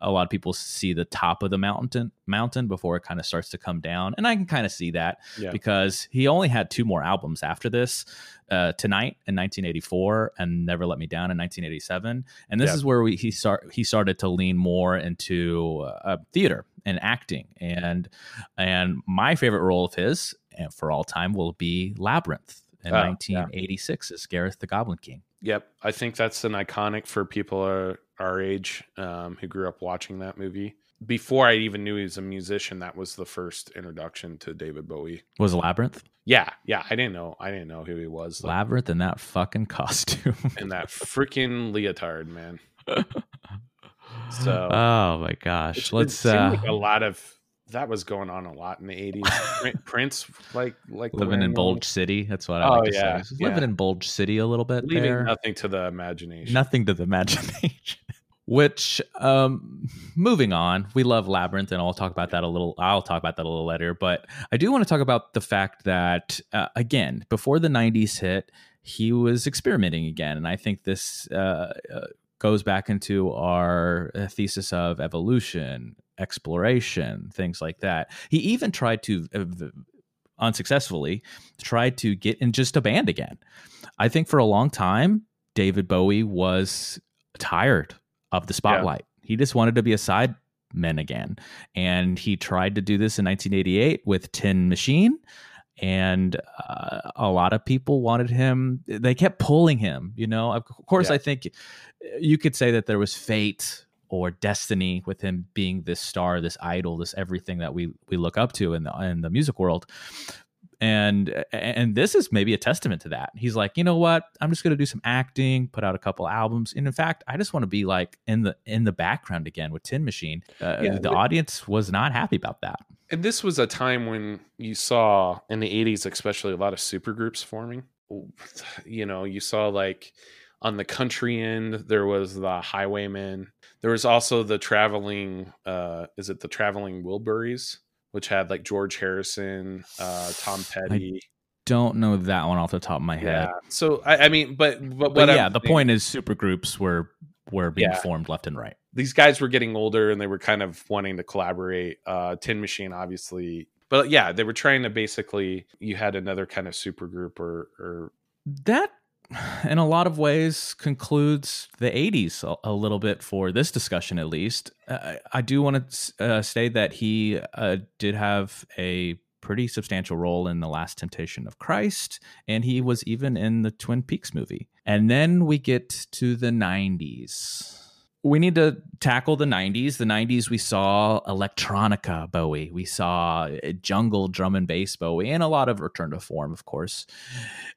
a lot of people see the top of the mountain mountain before it kind of starts to come down and i can kind of see that yeah. because he only had two more albums after this uh, tonight in 1984 and never let me down in 1987 and this yeah. is where we, he start he started to lean more into uh, theater and acting and and my favorite role of his and for all time will be labyrinth in oh, 1986 yeah. as jareth the goblin king Yep, I think that's an iconic for people our, our age um, who grew up watching that movie. Before I even knew he was a musician, that was the first introduction to David Bowie. Was Labyrinth? Yeah, yeah. I didn't know. I didn't know who he was. Though. Labyrinth in that fucking costume and that freaking leotard, man. so, oh my gosh, it, let's. It uh, like a lot of that was going on a lot in the 80s prince like like living in bulge city that's what i oh, like to yeah, say yeah. living in bulge city a little bit leaving there. nothing to the imagination nothing to the imagination which um moving on we love labyrinth and i'll talk about that a little i'll talk about that a little later but i do want to talk about the fact that uh, again before the 90s hit he was experimenting again and i think this uh, uh, goes back into our uh, thesis of evolution exploration, things like that. He even tried to uh, unsuccessfully tried to get in just a band again. I think for a long time David Bowie was tired of the spotlight. Yeah. He just wanted to be a side man again. And he tried to do this in 1988 with Tin Machine and uh, a lot of people wanted him they kept pulling him you know of course yeah. i think you could say that there was fate or destiny with him being this star, this idol, this everything that we we look up to in the in the music world. And and this is maybe a testament to that. He's like, you know what? I'm just going to do some acting, put out a couple albums, and in fact, I just want to be like in the in the background again with Tin Machine. Uh, yeah, the audience was not happy about that. And this was a time when you saw in the 80s, especially a lot of super groups forming. You know, you saw like on the country end, there was the Highwaymen. There was also the traveling. Uh, is it the traveling Wilburys, which had like George Harrison, uh, Tom Petty. I Don't know that one off the top of my head. Yeah. So I, I mean, but but, But yeah, I'm the point is super groups were were being Yeah. formed left and right. these guys were getting older and they were kind of wanting to collaborate. Uh, Tin Machine, obviously, but yeah, they were trying to basically. You had another kind of super group or or that in a lot of ways concludes the 80s a, a little bit for this discussion at least. Uh, i do want to uh, say that he uh, did have a pretty substantial role in the last temptation of christ and he was even in the twin peaks movie. And then we get to the 90s we need to tackle the 90s. The 90s, we saw electronica Bowie, we saw uh, jungle drum and bass Bowie, and a lot of return to form, of course.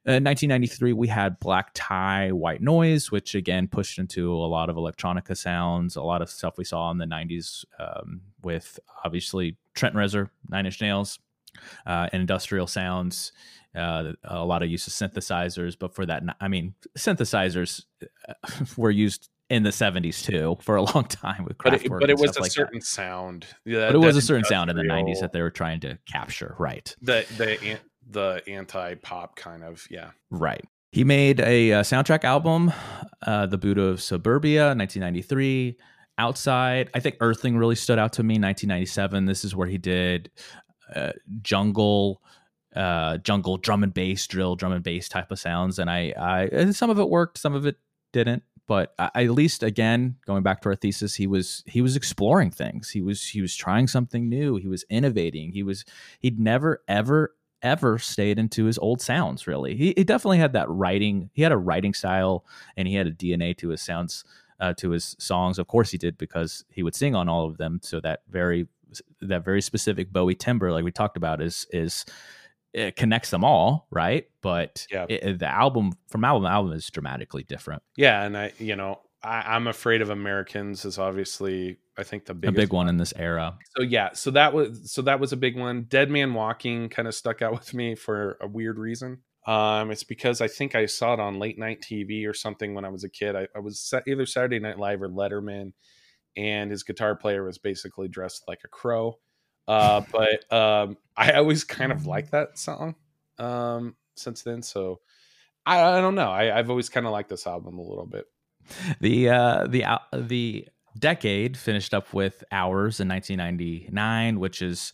In 1993, we had Black Tie, White Noise, which again pushed into a lot of electronica sounds, a lot of stuff we saw in the 90s um, with obviously Trent Reznor, Nine Inch Nails, uh, and industrial sounds. Uh, a lot of use of synthesizers, but for that, I mean, synthesizers uh, were used in the 70s too for a long time with but it, Kraftwerk but it was a like that. certain sound. Yeah, But it was a certain sound in the 90s that they were trying to capture, right? the the the anti pop kind of yeah. Right. He made a, uh soundtrack album, uh, The Buddha of Suburbia, 1993. Outside, I think Earthling really stood out to me. 1997. This is where he did uh, jungle, uh, jungle drum and bass, drill drum and bass type of sounds, and I, I and some of it worked, some of it didn't. But at least, again, going back to our thesis, he was he was exploring things. He was he was trying something new. He was innovating. He was he'd never ever ever stayed into his old sounds really he, he definitely had that writing he had a writing style and he had a dna to his sounds uh, to his songs of course he did because he would sing on all of them so that very that very specific bowie timbre like we talked about is is it connects them all right but Yeah. it, the album from album to album is dramatically different Yeah, and I you know I, I'm afraid of Americans is obviously I think the a big one in this era So yeah, so that was so that was a big one. Dead Man Walking kind of stuck out with me for a weird reason. Um, it's because I think I saw it on late night TV or something when I was a kid. I, I was either Saturday Night Live or Letterman, and his guitar player was basically dressed like a crow. Uh, but um, I always kind of liked that song um, since then. So I, I don't know. I, I've always kind of liked this album a little bit. the uh the uh, the decade finished up with hours in 1999 which is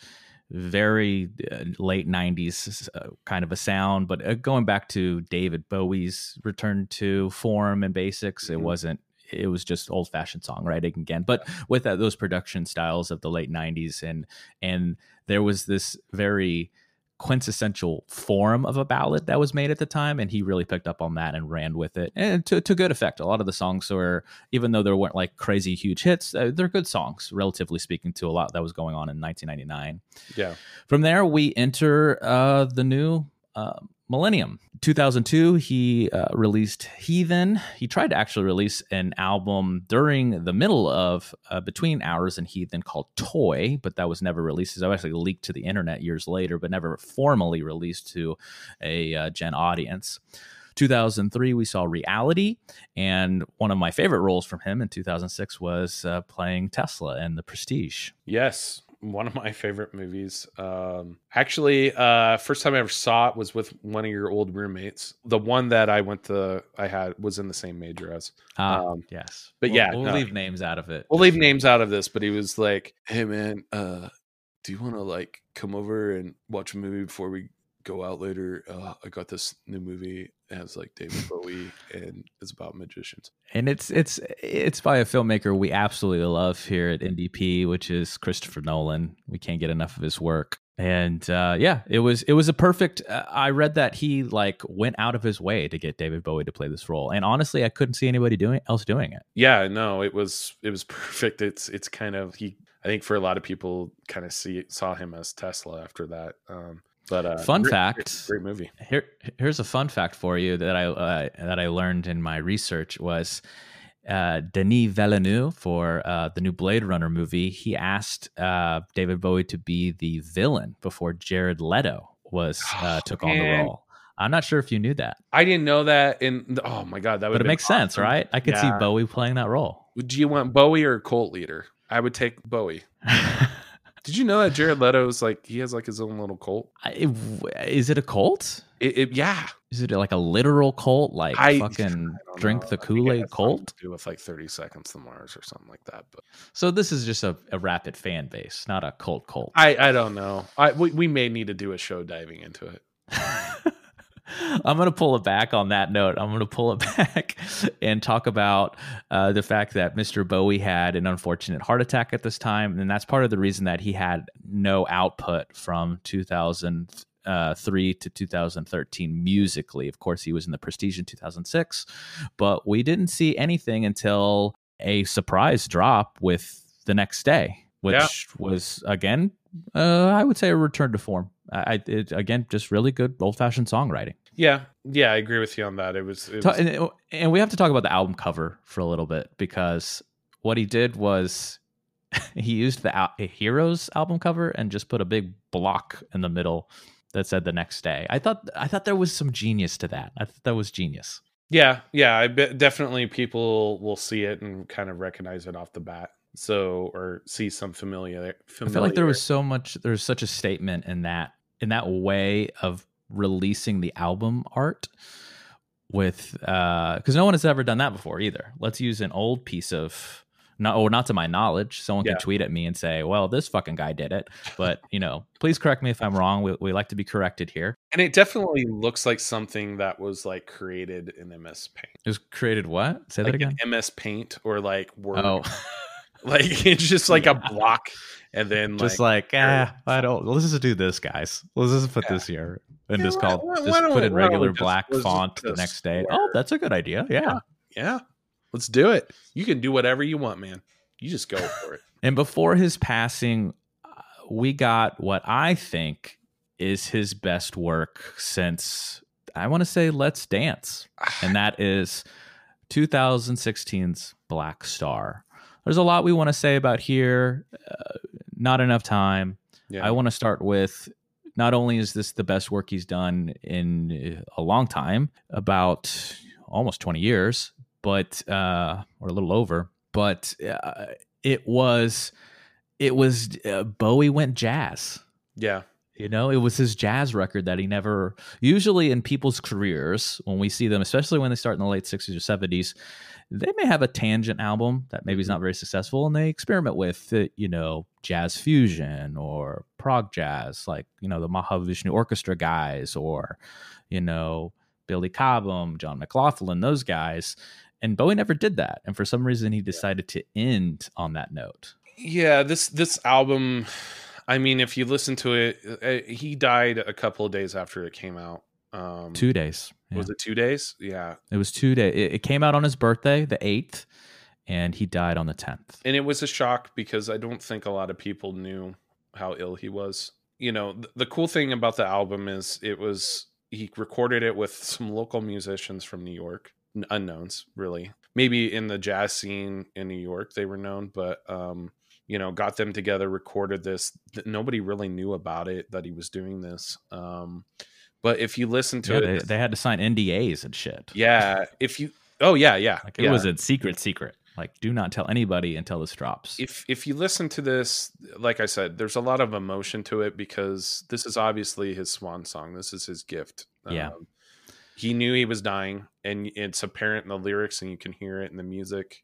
very uh, late 90s uh, kind of a sound but uh, going back to david bowie's return to form and basics it Mhm. wasn't it was just old fashioned songwriting again but with that, those production styles of the late 90s and and there was this very quintessential form of a ballad that was made at the time and he really picked up on that and ran with it and to, to good effect a lot of the songs were even though there weren't like crazy huge hits uh, they're good songs relatively speaking to a lot that was going on in 1999 Yeah. from there we enter uh, the new uh, millennium. 2002 he uh, released heathen he tried to actually release an album during the middle of uh, between hours and heathen called toy but that was never released. It was actually leaked to the internet years later but never formally released to a uh, gen audience. 2003 we saw reality and one of my favorite roles from him in 2006 was uh, playing tesla and the prestige. Yes, one of my favorite movies. Um, actually, uh, first time I ever saw it was with one of your old roommates. The one that I went to, I had was in the same major as. Ah, Um, yes but We'll- yeah, we'll no. leave names out of it We'll leave names out of this, but he was like, "Hey man, uh, do you want to like come over and watch a movie before we go out later? Uh, I got this new movie. It has like David Bowie and it's about magicians." and it's it's it's by a filmmaker we absolutely love here at NDP, which is Christopher Nolan. We can't get enough of his work, and uh, yeah, it was it was a perfect. Uh, I read that he like went out of his way to get David Bowie to play this role, and honestly, I couldn't see anybody doing else doing it. Yeah, no, it was it was perfect. It's it's kind of he. I think for a lot of people, kind of see saw him as Tesla after that. Um, but uh, Fun great- fact. great, movie. Here, here's a fun fact for you that I uh, that I learned in my research was uh, Denis Villeneuve for uh, the new Blade Runner movie. He asked uh, David Bowie to be the villain before Jared Leto was uh, Oh, took on the role. I'm not sure if you knew that, I didn't know that. And oh my god, that would. but it makes sense, right? I could see Bowie playing that role. Do you want Bowie or cult leader? I would take Bowie. Did you know that Jared Leto's like he has like his own little cult? I- is it a cult? It, it- yeah, Is it like a literal cult, like I- fucking I drink know. the I think it Kool Aid cult? do with like thirty seconds to Mars or something like that. But So this is just a, a rapid fan base, not a cult cult. I I don't know. I we, we may need to do a show diving into it. I'm going to pull it back on that note. I'm going to pull it back and talk about uh, the fact that Mr. Bowie had an unfortunate heart attack at this time. And that's part of the reason that he had no output from 2003 to 2013 musically. Of course, he was in the Prestige in 2006, but we didn't see anything until a surprise drop with the next day, which Yeah. was, again, uh, I would say a return to form. I, it, again, just really good old fashioned songwriting. Yeah, yeah, I agree with you on that. It was, it was and, and we have to talk about the album cover for a little bit because what he did was he used the al- Heroes album cover and just put a big block in the middle that said the next day. I thought I thought there was some genius to that. I thought that was genius. yeah, yeah. I bet definitely people will see it and kind of recognize it off the bat. So or see some familiar. familiar. I feel like there was so much there's such a statement in that in that way of releasing the album art with uh because no one has ever done that before either. Let's use an old piece of not or not to my knowledge. Someone Yeah. can tweet at me and say, "Well, this fucking guy did it." But you know, please correct me if I'm wrong. We, we like to be corrected here. and it definitely looks like something that was like created in MS Paint, It was created what? Say that again. in MS Paint or like Word. Oh, Like it's just like a block, and then just like, like ah, I don't. Let's just do this, guys. Let's just put Yeah. this here and Yeah, just call why- just why put in why don't we regular black just font the next day. Oh, that's a good idea. yeah. yeah, let's do it. You can do whatever you want, man. You just go for it. And before his passing, uh, we got what I think is his best work since I want to say Let's Dance, and that is 2016's Black Star. There's a lot we want to say about here, uh, not enough time. Yeah, I want to start with not only is this the best work he's done in a long time, about almost 20 years, but uh, or a little over, but uh, it was it was uh, Bowie went jazz. yeah, You know, it was his jazz record that he never. Usually, in people's careers, when we see them, especially when they start in the late '60s or '70s, they may have a tangent album that maybe is mm-hmm. not very successful, and they experiment with, you know, jazz fusion or prog jazz, like you know the Mahavishnu Orchestra guys, or you know Billy Cobham, John McLaughlin, those guys. And Bowie never did that, and for some reason, he decided to end on that note. yeah. This this album, I mean, if you listen to it, uh, he died a couple of days after it came out. Um, Two days. Yeah. was it two days? Yeah, It was two days. It, it came out on his birthday, the eighth, and he died on the tenth. and it was a shock because I don't think a lot of people knew how ill he was. You know, th- the cool thing about the album is it was he recorded it with some local musicians from New York, n- unknowns really. Maybe in the jazz scene in New York they were known, but um, you know, got them together, recorded this. Nobody really knew about it that he was doing this. Um, but if you listen to Yeah, it, they, they had to sign NDAs and shit. yeah, if you, oh yeah, yeah, like it yeah. was a secret, secret. Like, do not tell anybody until this drops. if if you listen to this like i said there's a lot of emotion to it because this is obviously his swan song this is his gift Yeah. Um, he knew he was dying and it's apparent in the lyrics and you can hear it in the music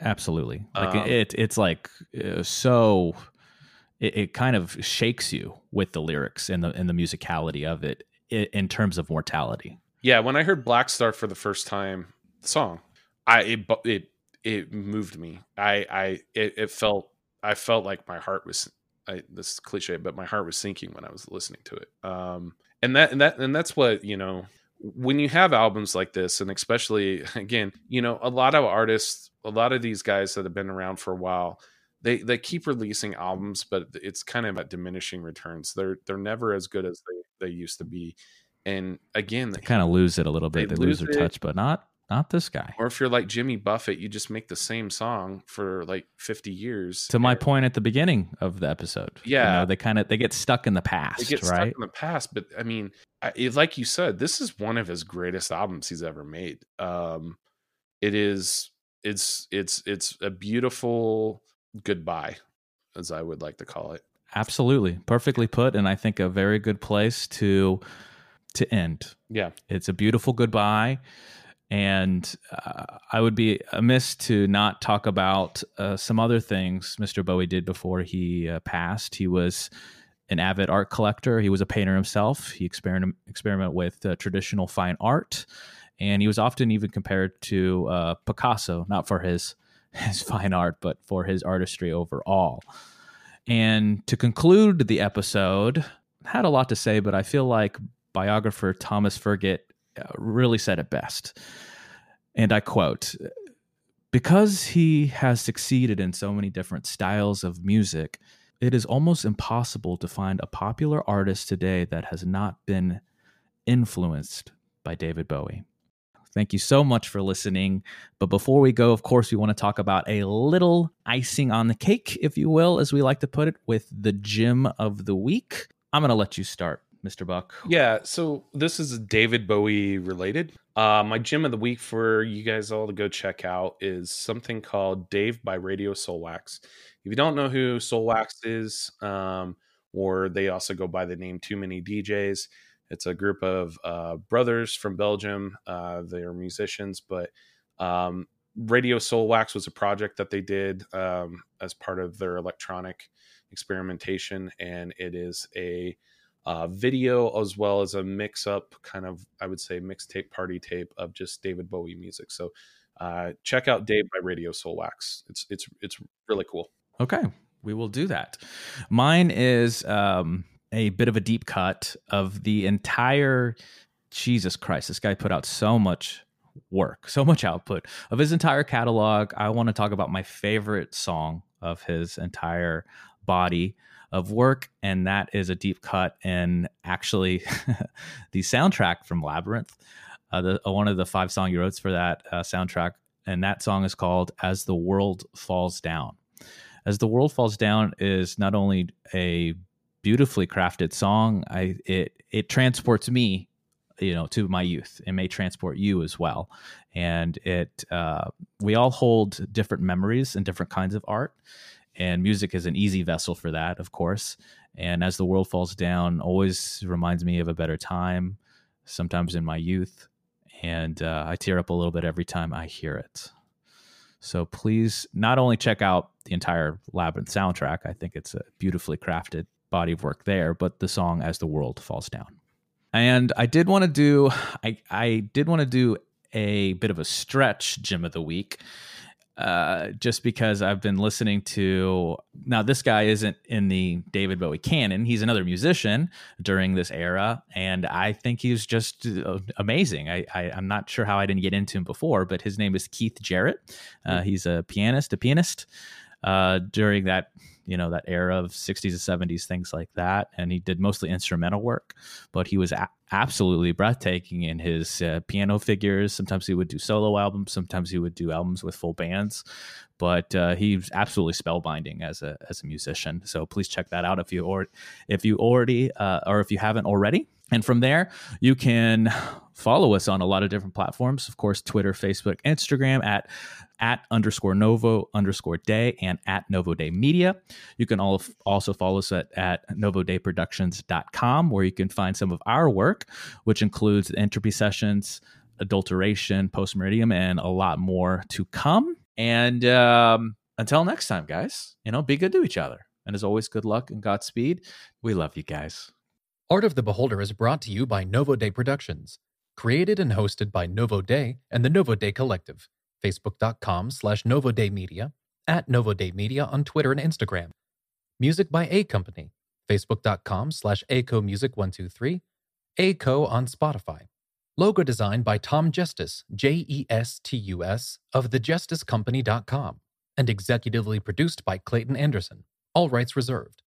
Absolutely. Like Um, it, it's like uh, so. It, it kind of shakes you with the lyrics and the and the musicality of it in terms of mortality. yeah when i heard black star for the first time the song i it it it moved me i i it, it felt i felt like my heart was I, this is cliche but my heart was sinking when i was listening to it um and that and that and that's what you know when you have albums like this and especially again you know a lot of artists a lot of these guys that have been around for a while they they keep releasing albums but it's kind of at diminishing returns they're they're never as good as they they used to be and again They kind of lose it a little bit. They They, lose lose their it. touch, but not not this guy. Or if you're like Jimmy Buffett, you just make the same song for like 50 years. To my point at the beginning of the episode, Yeah. you know, they kind of they get stuck in the past, They get right? stuck in the past, but I mean, I, it, like you said, this is one of his greatest albums he's ever made. Um, it is, it's, it's, it's a beautiful goodbye, as I would like to call it. Absolutely, perfectly put, and I think a very good place to to end. Yeah, It's a beautiful goodbye. And uh, I would be amiss to not talk about uh, some other things Mr. Bowie did before he uh, passed. He was an avid art collector. He was a painter himself. He experiment experiment with uh, traditional fine art, and he was often even compared to uh, Picasso, not for his his fine art, but for his artistry overall. And to conclude the episode, had a lot to say, but I feel like biographer Thomas Forget uh, really said it best. And I quote Because he has succeeded in so many different styles of music, it is almost impossible to find a popular artist today that has not been influenced by David Bowie. Thank you so much for listening. But before we go, of course, we want to talk about a little icing on the cake, if you will, as we like to put it, with the gym of the week. I'm going to let you start, Mr. Buck. yeah. So this is David Bowie related. Uh, my gym of the week for you guys all to go check out is something called Dave by Radio Soulwax. If you don't know who Soulwax is, um, or they also go by the name Too Many DJs, it's a group of uh, brothers from Belgium. Uh, they are musicians, but um, Radio Soulwax was a project that they did um, as part of their electronic experimentation, and it is a uh, video as well as a mix up kind of I would say mixtape party tape of just David Bowie music. So uh, check out Dave by Radio Soulwax It's it's it's really cool. Okay, we will do that. Mine is um, a bit of a deep cut of the entire. Jesus Christ, this guy put out so much work, so much output of his entire catalog. I want to talk about my favorite song of his entire body of work, and that is a deep cut and actually the soundtrack from Labyrinth. Uh, the, uh, one of the five song he wrote for that uh, soundtrack, and that song is called "As the World Falls Down." As the World Falls Down is not only a beautifully crafted song, I it it transports me, you know, to my youth. It may transport you as well, and it uh, we all hold different memories and different kinds of art, and music is an easy vessel for that, of course. And as the world falls down, always reminds me of a better time, sometimes in my youth, and uh, I tear up a little bit every time I hear it. So please not only check out the entire Labyrinth soundtrack, I think it's a beautifully crafted body of work there, but the song As the World Falls Down. And I did want to do I I did want to do a bit of a stretch gym of the week. Uh, just because I've been listening to now, this guy isn't in the David Bowie canon. He's another musician during this era, and I think he's just uh, amazing. I, I I'm not sure how I didn't get into him before, but his name is Keith Jarrett. Uh, he's a pianist, a pianist uh, during that you know that era of 60s and 70s things like that. And he did mostly instrumental work but he was a- absolutely breathtaking in his uh, piano figures. Sometimes he would do solo albums sometimes he would do albums with full bands but uh, he's absolutely spellbinding as a as a musician. So please check that out if you or if you already uh, or if you haven't already. And from there, you can follow us on a lot of different platforms. Of course, Twitter, Facebook, Instagram at at underscore Novo underscore Day and at Novo Day Media. You can all also follow us at, at novodayproductions.com where you can find some of our work, which includes the entropy sessions, adulteration, post meridium, and a lot more to come. And um, until next time, guys, you know, be good to each other. And as always, good luck and Godspeed. We love you guys. Art of the Beholder is brought to you by Novo Day Productions. Created and hosted by Novo Day and the Novo Day Collective. Facebook.com slash Novo Day Media, at Novo Day Media on Twitter and Instagram. Music by A Company. Facebook.com slash ACO Music 123. ACO on Spotify. Logo designed by Tom Jestus, J E S T U S, of thejusticecompany.com. And executively produced by Clayton Anderson. All rights reserved.